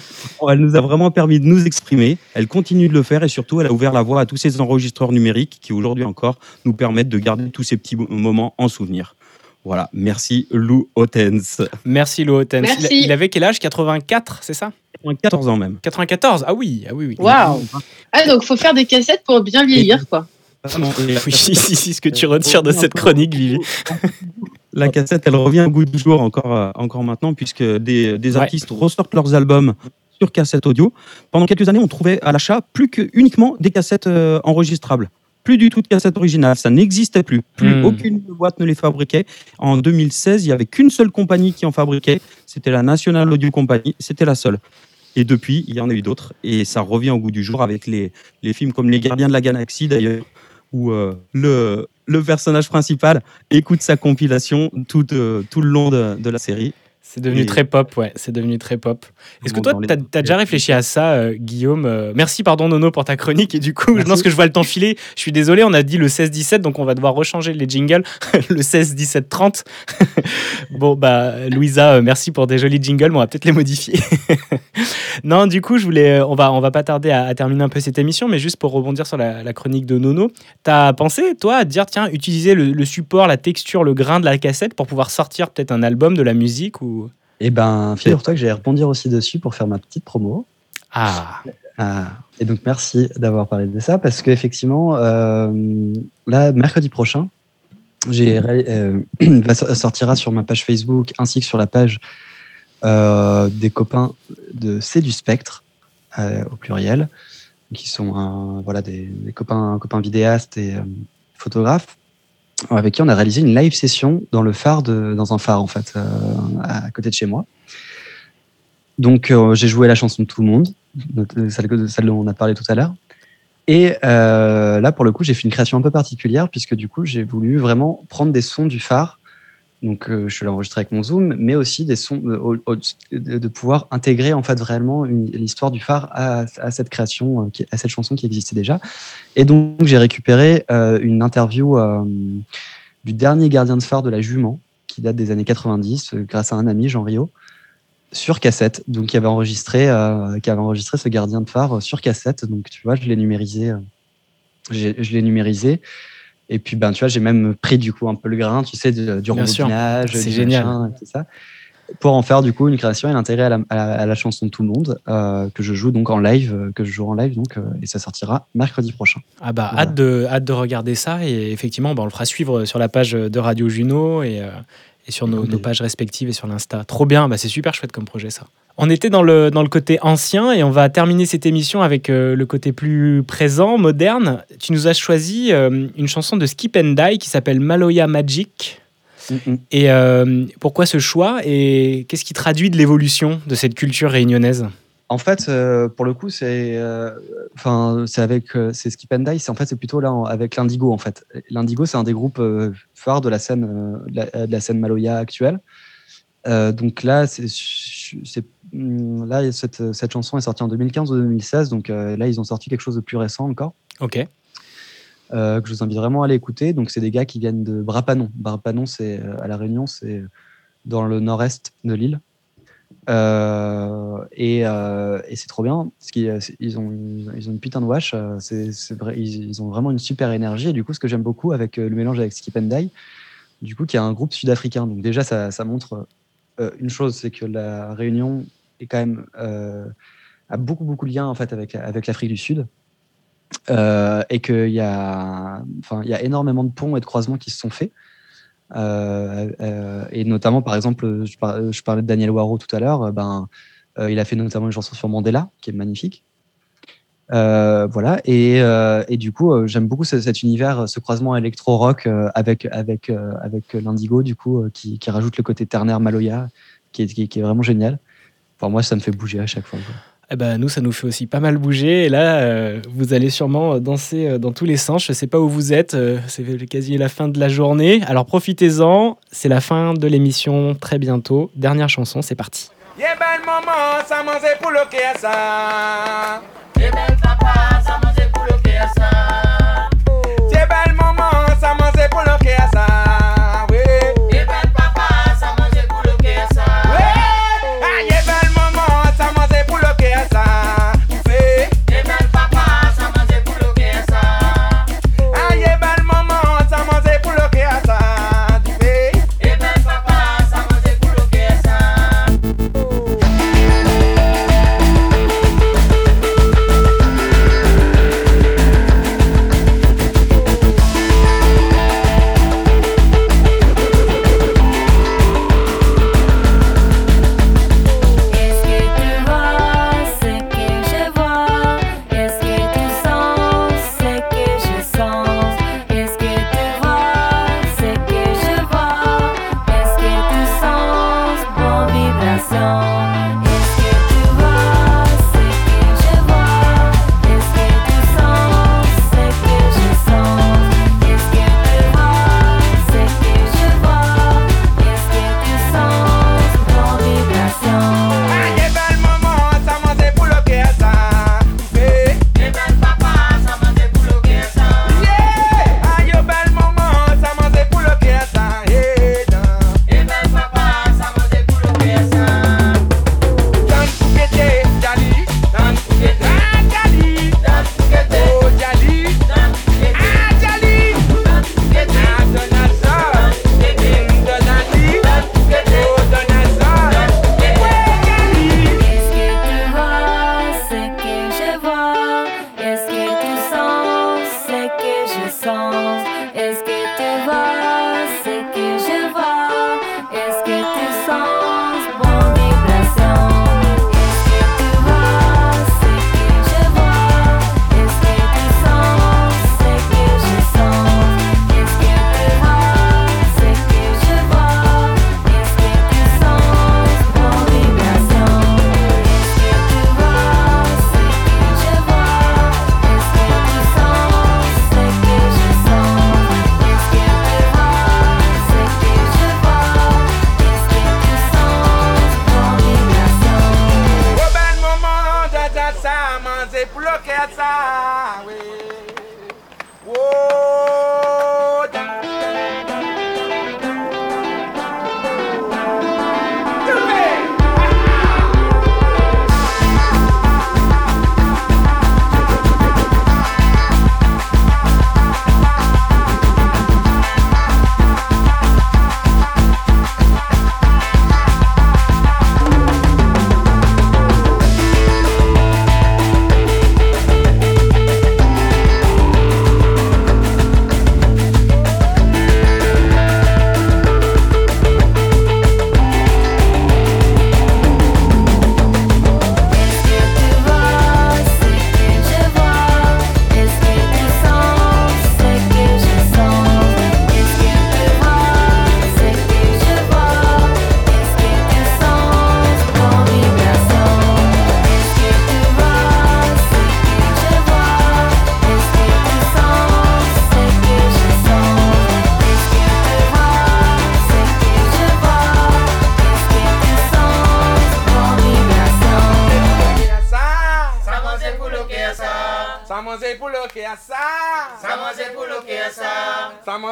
elle nous a vraiment permis de nous exprimer. Elle continue de le faire et surtout, elle a ouvert la voie à tous ces enregistreurs numériques qui aujourd'hui encore nous permettent de garder tous ces petits moments en souvenir. Voilà, merci Lou Otens. Merci Lou Otens. Merci. Il, il avait quel âge? 84, c'est ça? 14 ans même. 94 Ah oui, ah oui, oui. Waouh Ah, donc faut faire des cassettes pour bien vieillir, quoi. Oui, si, si, si, ce que tu retires de cette chronique, Vivi. La cassette, elle revient au goût du jour encore, euh, encore maintenant, puisque des, des Ouais. artistes ressortent leurs albums sur cassette audio. Pendant quelques années, on trouvait à l'achat plus que uniquement des cassettes euh, enregistrables. Plus du tout de cassettes originales. Ça n'existait plus. Plus Hmm. aucune boîte ne les fabriquait. En 2016, il y avait qu'une seule compagnie qui en fabriquait. C'était la National Audio Company. C'était la seule. Et depuis, il y en a eu d'autres. Et ça revient au goût du jour avec les, les films comme Les Gardiens de la Galaxie, d'ailleurs, où euh, le, le personnage principal écoute sa compilation tout, euh, tout le long de, de la série. C'est devenu Et- très pop, ouais, c'est devenu très pop. Est-ce que toi, les- t'as as déjà réfléchi à ça, euh, Guillaume Euh, Merci, pardon, Nono, pour ta chronique. Et du coup, je pense que je vois le temps filer. Je suis désolé, on a dit le 16-17, donc on va devoir rechanger les jingles. le 16-17-30. bon, bah, Louisa, euh, merci pour des jolis jingles, mais on va peut-être les modifier. non, du coup, je voulais, euh, on va, on va pas tarder à, à terminer un peu cette émission, mais juste pour rebondir sur la, la chronique de Nono, t'as pensé, toi, à dire, tiens, utiliser le, le support, la texture, le grain de la cassette pour pouvoir sortir peut-être un album de la musique ou... Et ben, figure-toi que j'allais répondre aussi dessus pour faire ma petite promo. Ah, Ah, et donc merci d'avoir parlé de ça parce qu'effectivement, euh, là, mercredi prochain, j'ai euh, sortira sur ma page Facebook ainsi que sur la page des copains de C'est du Spectre euh, au pluriel, qui sont voilà des, copains copains vidéastes et euh, photographes avec qui on a réalisé une live session dans le phare dans un phare en fait euh, à côté de chez moi. Donc euh, j'ai joué la chanson de tout le monde, celle, celle dont on a parlé tout à l'heure. Et euh, là, pour le coup, j'ai fait une création un peu particulière puisque du coup, j'ai voulu vraiment prendre des sons du phare. Donc, euh, je suis enregistré avec mon zoom, mais aussi de, pouvoir intégrer en fait vraiment l'histoire du phare à, cette création, euh, à cette chanson qui existait déjà. Et donc, j'ai récupéré euh, une interview du dernier gardien de phare de la Jument, qui date des années 90, euh, grâce à un ami, Jean Rio sur cassette, donc qui avait enregistré, qui avait enregistré ce gardien de phare sur cassette. Donc tu vois, je l'ai numérisé, je l'ai numérisé. Et puis ben tu vois, j'ai même pris du coup un peu le grain, tu sais, de- du rembobinage, C'est du génial. machin et tout ça, pour en faire du coup une création et l'intégrer à la, à la- à la chanson de tout le monde euh, que je joue donc en live, euh, que je joue en live donc euh, et ça sortira mercredi prochain. Ah bah Voilà. hâte, de, hâte de regarder ça et effectivement bah, on le fera suivre sur la page de Radio Juno et, et sur nos, nos pages respectives et sur l'Insta. Trop bien, bah, c'est super chouette comme projet ça. On était dans le, dans le côté ancien et on va terminer cette émission avec euh, le côté plus présent, moderne. Tu nous as choisi euh, une chanson de Skip and Die qui s'appelle Maloya Magic. Et euh, pourquoi ce choix et qu'est-ce qui traduit de l'évolution de cette culture réunionnaise? En fait, euh, pour le coup, c'est, euh, enfin, c'est avec, euh, c'est Skip and Die. C'est en fait, c'est plutôt là en- avec l'Indigo. En fait, l'Indigo, c'est un des groupes phares de la scène, de, la, de la scène Maloya actuelle. Donc là, c'est, hum, là, cette, cette chanson est sortie en 2015 ou 2016. Donc là, ils ont sorti quelque chose de plus récent encore. Ok. que je vous invite vraiment à aller écouter. Donc, c'est des gars qui viennent de Brapanon. Brapanon, c'est à La Réunion, c'est dans le nord-est de l'île. Euh, et euh, et c'est trop bien, qu'ils ils ont, ils ont une putain de wash. euh, ils, ont vraiment une super énergie. Et du coup, ce que j'aime beaucoup avec euh, le mélange avec Skip and Die, du coup, qui est un groupe sud-africain. Donc, déjà, ça, montre euh, une chose c'est que la Réunion est quand même. euh, a beaucoup, beaucoup de liens en fait, avec, l'Afrique du Sud. Euh, et qu'il y, enfin, il y a énormément de ponts et de croisements qui se sont faits. Euh, euh, et notamment, par exemple, je, par- je parlais de Daniel Waro tout à l'heure, euh, ben, il a fait notamment une chanson sur Mandela, qui est magnifique. Voilà, et, du coup, j'aime beaucoup ce- cet univers, ce croisement électro-rock avec, avec, l'Indigo, du coup, qui, rajoute le côté ternaire Maloya, qui est, vraiment génial. Enfin, moi, ça me fait bouger à chaque fois. Eh ben, nous, ça nous fait aussi pas mal bouger. Et là, euh, vous allez sûrement danser euh, dans tous les sens. Je sais pas où vous êtes. euh, c'est quasi la fin de la journée. Alors profitez-en. C'est la fin de l'émission très bientôt. Dernière chanson, c'est parti. Yeah, maman, ça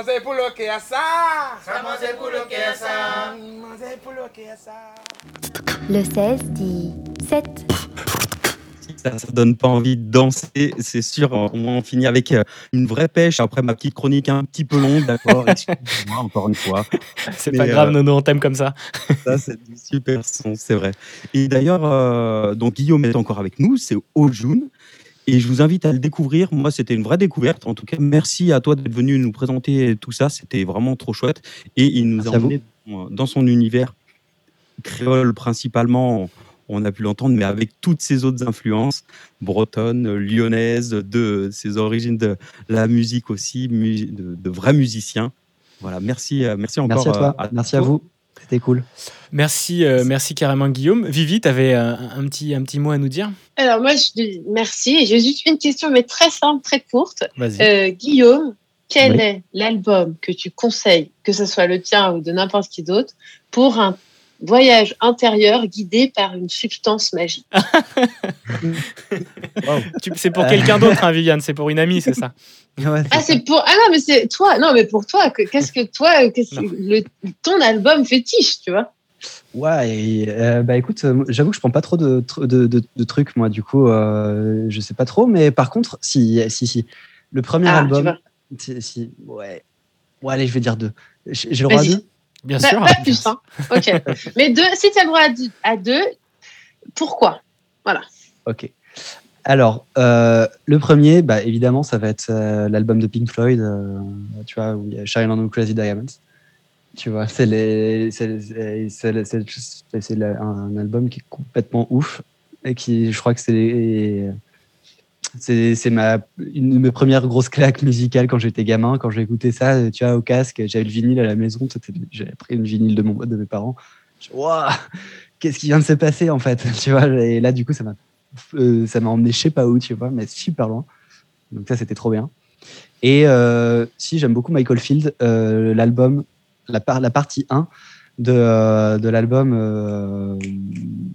manger pour le cœur ça. Ça manger pour le cœur ça. Manger pour le cœur ça. Le 16 dit 7. Ça, ça donne pas envie de danser, c'est sûr. On, on finit avec euh, une vraie pêche. Après ma petite chronique un petit peu longue, d'accord. Encore une fois. C'est pas grave, euh, Nono, on t'aime comme ça. Ça, c'est du super son, c'est vrai. Et d'ailleurs, euh, donc Guillaume est encore avec nous, c'est Ojun. Et je vous invite à le découvrir. Moi, c'était une vraie découverte. En tout cas, merci à toi d'être venu nous présenter tout ça. C'était vraiment trop chouette. Et il nous Merci a emmené dans- son univers créole principalement. On a pu l'entendre, mais avec toutes ses autres influences, bretonnes, lyonnaises, de ses origines de la musique aussi, de, de vrais musiciens. Voilà, merci, euh, merci encore. Merci à toi, euh, merci à vous. C'était cool. Merci, euh, merci carrément, Guillaume. Vivi, tu avais un, petit, un petit mot à nous dire? Alors moi, je dis merci. J'ai juste une question, mais très simple, très courte. Euh, Guillaume, quel Oui. est l'album que tu conseilles, que ce soit le tien ou de n'importe qui d'autre, pour un voyage intérieur guidé par une substance magique C'est pour quelqu'un d'autre, hein, Viviane, c'est pour une amie, c'est ça? Ah, c'est pour. Ah non, mais c'est toi. Non, mais pour toi, que- qu'est-ce que toi, le, ton album fétiche, tu vois? Ouais, euh, bah écoute, euh, j'avoue que je prends pas trop de, tr- de, de- de trucs, moi, du coup, euh, je sais pas trop, mais par contre, si, si, si. Le premier Ah, tu album. vois. Si, si, ouais. Ouais, allez, je vais dire deux. J'ai le droit à deux? Bien Pas, pas plus, hein. Ok. mais deux, si tu as le droit à deux, pourquoi Voilà. Ok. Alors, euh, le premier, bah, évidemment, ça va être euh, l'album de Pink Floyd, euh, tu vois, où il y a Shine on Crazy Diamonds. Tu vois, c'est les- c'est- c'est- c'est- c'est- c'est- c'est la- un album qui est complètement ouf et qui, je crois que c'est les- c'est ma une de mes premières grosses claques musicales quand j'étais gamin. Quand écouté ça, tu vois, au casque, j'avais le vinyle à la maison. J'avais pris une vinyle de mon de mes parents. Waouh, qu'est-ce qui vient de se passer en fait, tu vois Et là, du coup, ça m'a euh, ça m'a emmené je sais pas où, tu vois, mais super loin. Donc ça, c'était trop bien. Et euh, si j'aime beaucoup Michael Field, euh, l'album, la, par- la partie 1 de, euh, de l'album, euh,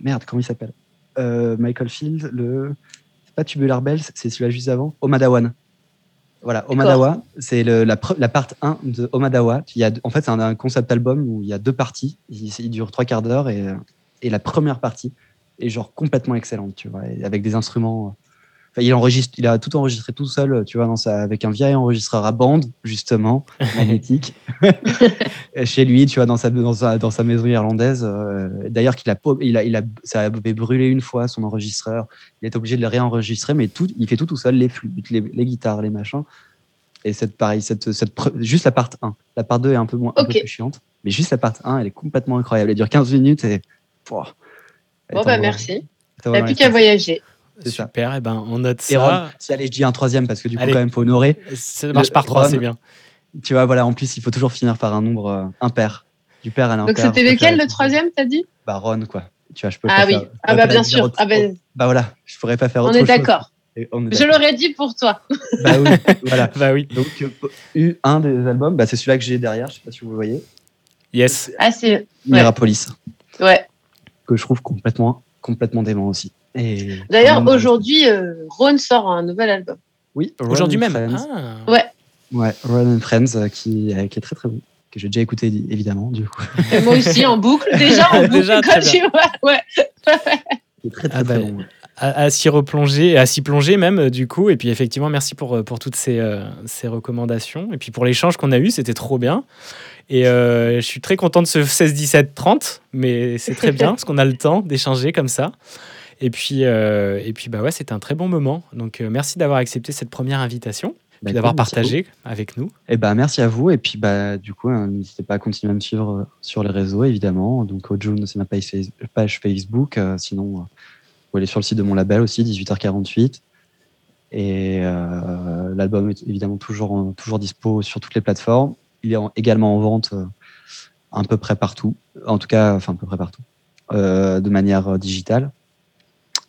merde, comment il s'appelle? Euh, Michael Field, le pas Tubular Bells, c'est celui-là juste avant, Omadawan. Voilà, Omadawa, c'est la, la part 1 de Omadawa. Il y a, en fait, c'est un, un concept album où il y a deux parties. Il, il dure trois quarts d'heure et, et la première partie est genre complètement excellente, tu vois, avec des instruments. Enfin, il enregistre, il a tout enregistré tout seul, tu vois, dans sa, avec un vieil enregistreur à bande, justement, magnétique, chez lui, tu vois, dans sa, dans sa, dans sa maison irlandaise. euh, D'ailleurs, qu'il a, il a, il a, ça avait brûlé une fois son enregistreur. Il est obligé de le réenregistrer, mais tout, il fait tout tout seul, les flûtes, les, les guitares, les machins. Et cette, pareil, cette, cette, juste la part 1. La part 2 est un peu, moins, un peu plus chiante. Mais juste la part 1, elle est complètement incroyable. Elle dure 15 minutes et. Pouah. Bon, bah merci. T'as plus qu'à voyager. C'est ça. Super, et ben on note Et Ron, ça. si allez, je dis un troisième parce que du coup, Allez. quand même, faut honorer. Ça marche Le- par trois, c'est bien. Tu vois, voilà, en plus, il faut toujours finir par un nombre euh, impair. Du père à Donc l'impair. c'était je lequel le troisième, t'as dit Bah, Ron, quoi. Tu vois, je peux Ah pas oui. faire- je Ah bah bien sûr. autre- Ah ben, Bah voilà, je pourrais pas faire on autre est chose. on est Je d'accord. l'aurais dit pour toi. Bah oui, voilà. Bah oui. Donc, euh, eu un des albums, bah, c'est celui-là que j'ai derrière, je sais pas si vous le voyez. Yes. Ah c'est. Mirapolis, Ouais. que je trouve complètement, complètement dément aussi. D'ailleurs aujourd'hui, euh, Ron sort un nouvel album. oui, Aujourd'hui même. Ah. Ouais. Ouais, and Friends, euh, qui, euh, qui est très très bon, que j'ai déjà écouté évidemment, du coup. Et moi aussi en boucle. Déjà en boucle. Déjà, quand très tu vois. Ouais. Très très, Ah très bon. ouais. à, à s'y replonger, à s'y plonger même du coup. Et puis effectivement, merci pour, pour toutes ces, euh, ces recommandations. Et puis pour l'échange qu'on a eu, c'était trop bien. Et euh, je suis très content de ce 16, 17, 30, mais c'est très bien parce qu'on a le temps d'échanger comme ça. Et puis, euh, et puis bah ouais, c'était un très bon moment. Donc euh, merci d'avoir accepté cette première invitation, Bah, d'avoir partagé avec nous. Et bah, merci à vous. Et puis, bah, du coup, hein, n'hésitez pas à continuer à me suivre euh, sur les réseaux, évidemment. Donc, Ojun, c'est ma page, Face- page Facebook. Sinon, vous aller sur le site de mon label aussi, 18h48. Et euh, l'album est évidemment toujours, toujours dispo sur toutes les plateformes. Il est en- également en vente euh, à peu près partout. En tout cas, enfin, à peu près partout. euh, de manière digitale.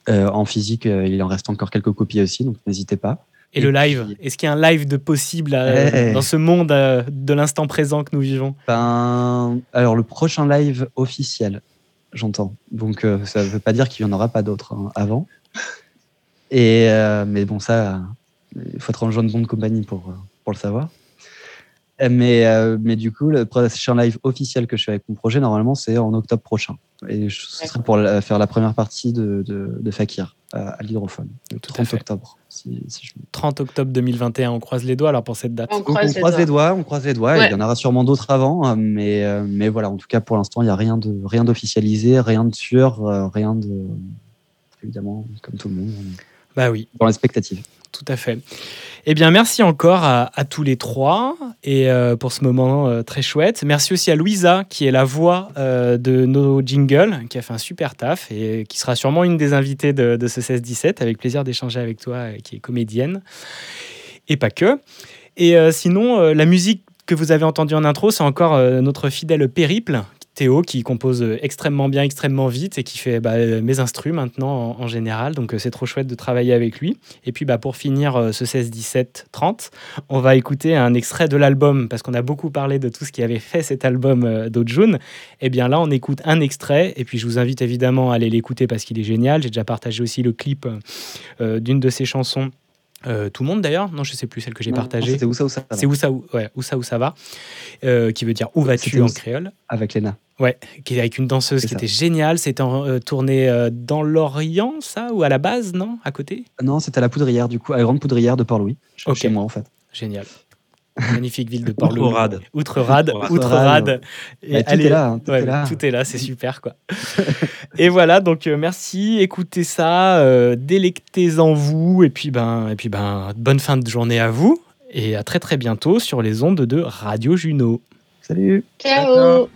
Euh, en physique, euh, il en reste encore quelques copies aussi, donc n'hésitez pas. Et, le live, est-ce qu'il y a un live de possible euh, dans ce monde de l'instant présent que nous vivons? Ben, alors le prochain live officiel, j'entends. Donc ça ne veut pas dire qu'il n'y en aura pas d'autres hein, avant. Et mais bon, ça, il faut être en de compagnie pour, pour le savoir. Euh, Mais, euh, mais du coup, le prochain live officiel que je fais avec mon projet, normalement, c'est en octobre prochain. Et je- ce serait pour la- faire la première partie de, de, de Fakir à, à l'hydrophone, le Tout à 30 fait. octobre. Si, si je... 30 octobre 2021, on croise les doigts alors pour cette date. On Donc, on croise croise, les les doigts, on croise les doigts. Ouais. Il y en aura sûrement d'autres avant, euh, mais, euh, mais voilà, en tout cas, pour l'instant, il n'y a rien de rien d'officialisé, rien de sûr, euh, rien de. Évidemment, comme tout le monde, Bah oui. dans l'expectative. Tout à fait. Eh bien, merci encore à, à tous les trois et euh, pour ce moment euh, très chouette. Merci aussi à Louisa qui est la voix euh, de nos jingles, qui a fait un super taf et qui sera sûrement une des invitées de, de ce 16-17. Avec plaisir d'échanger avec toi, qui est comédienne et pas que. Et sinon, la musique que vous avez entendue en intro, c'est encore notre fidèle périple. Théo qui compose euh, extrêmement bien, extrêmement vite et qui fait bah, euh, mes instrus maintenant en, en général. Donc euh, c'est trop chouette de travailler avec lui. Et puis bah, pour finir ce 16, 17, 30, on va écouter un extrait de l'album parce qu'on a beaucoup parlé de tout ce qui avait fait cet album d'Ojun. Et bien là, on écoute un extrait et puis je vous invite évidemment à aller l'écouter parce qu'il est génial. J'ai déjà partagé aussi le clip d'une de ses chansons. Euh, tout le monde d'ailleurs Non, je sais plus celle que j'ai partagée. C'était où ça, où ça va C'est où ça, où, ouais, où ça, où ça va, euh, qui veut dire où vas-tu en créole? Avec Léna. Ouais, qui avec une danseuse qui ça. était géniale. C'était euh, tourné euh, dans l'Orient, ça, ou à la base, non? À côté? Non, c'était à la poudrière, du coup, à la grande poudrière de Port-Louis, chez Ok. chez moi en fait. Génial. Magnifique ville de Port-Louis. Outre-Rade. Outre-Rade. Outre-Rade. Ouais, tout allez- est là, hein, tout ouais, est là. Tout est là, c'est super, quoi. et voilà, donc euh, merci, écoutez ça, euh, délectez-en vous, et puis, ben, et puis ben, bonne fin de journée à vous, et à très très bientôt sur les ondes de Radio Juno. Salut Ciao.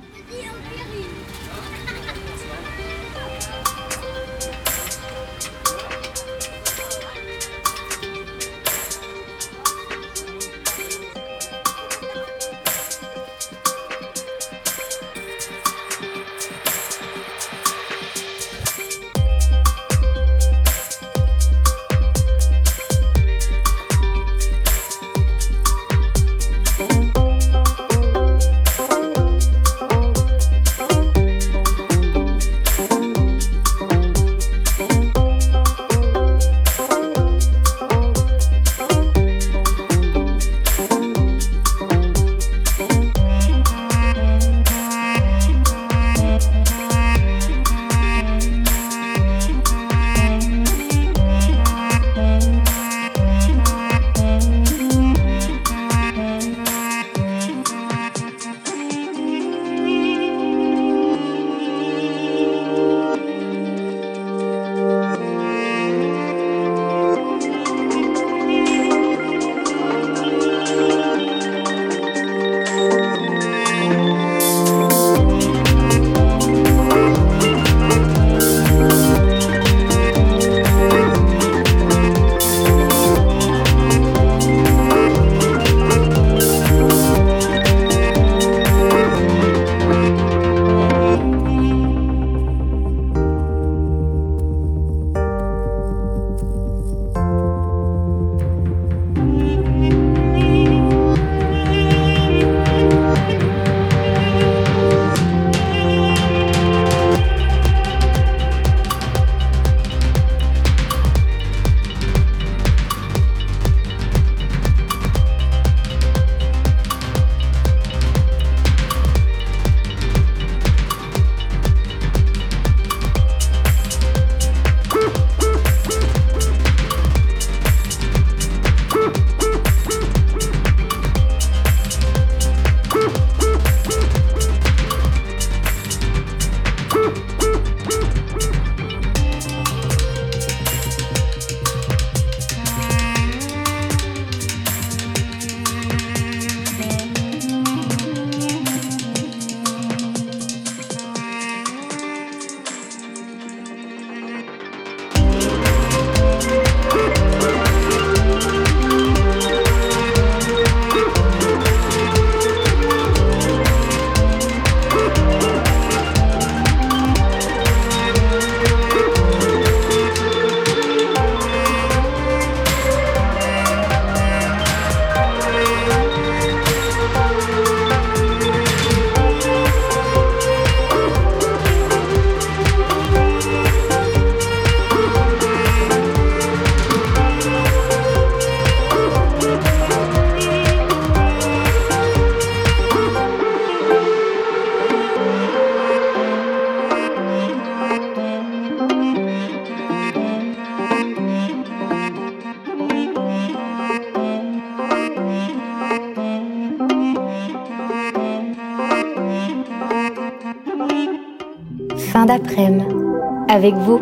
Avec vous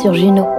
sur Juno.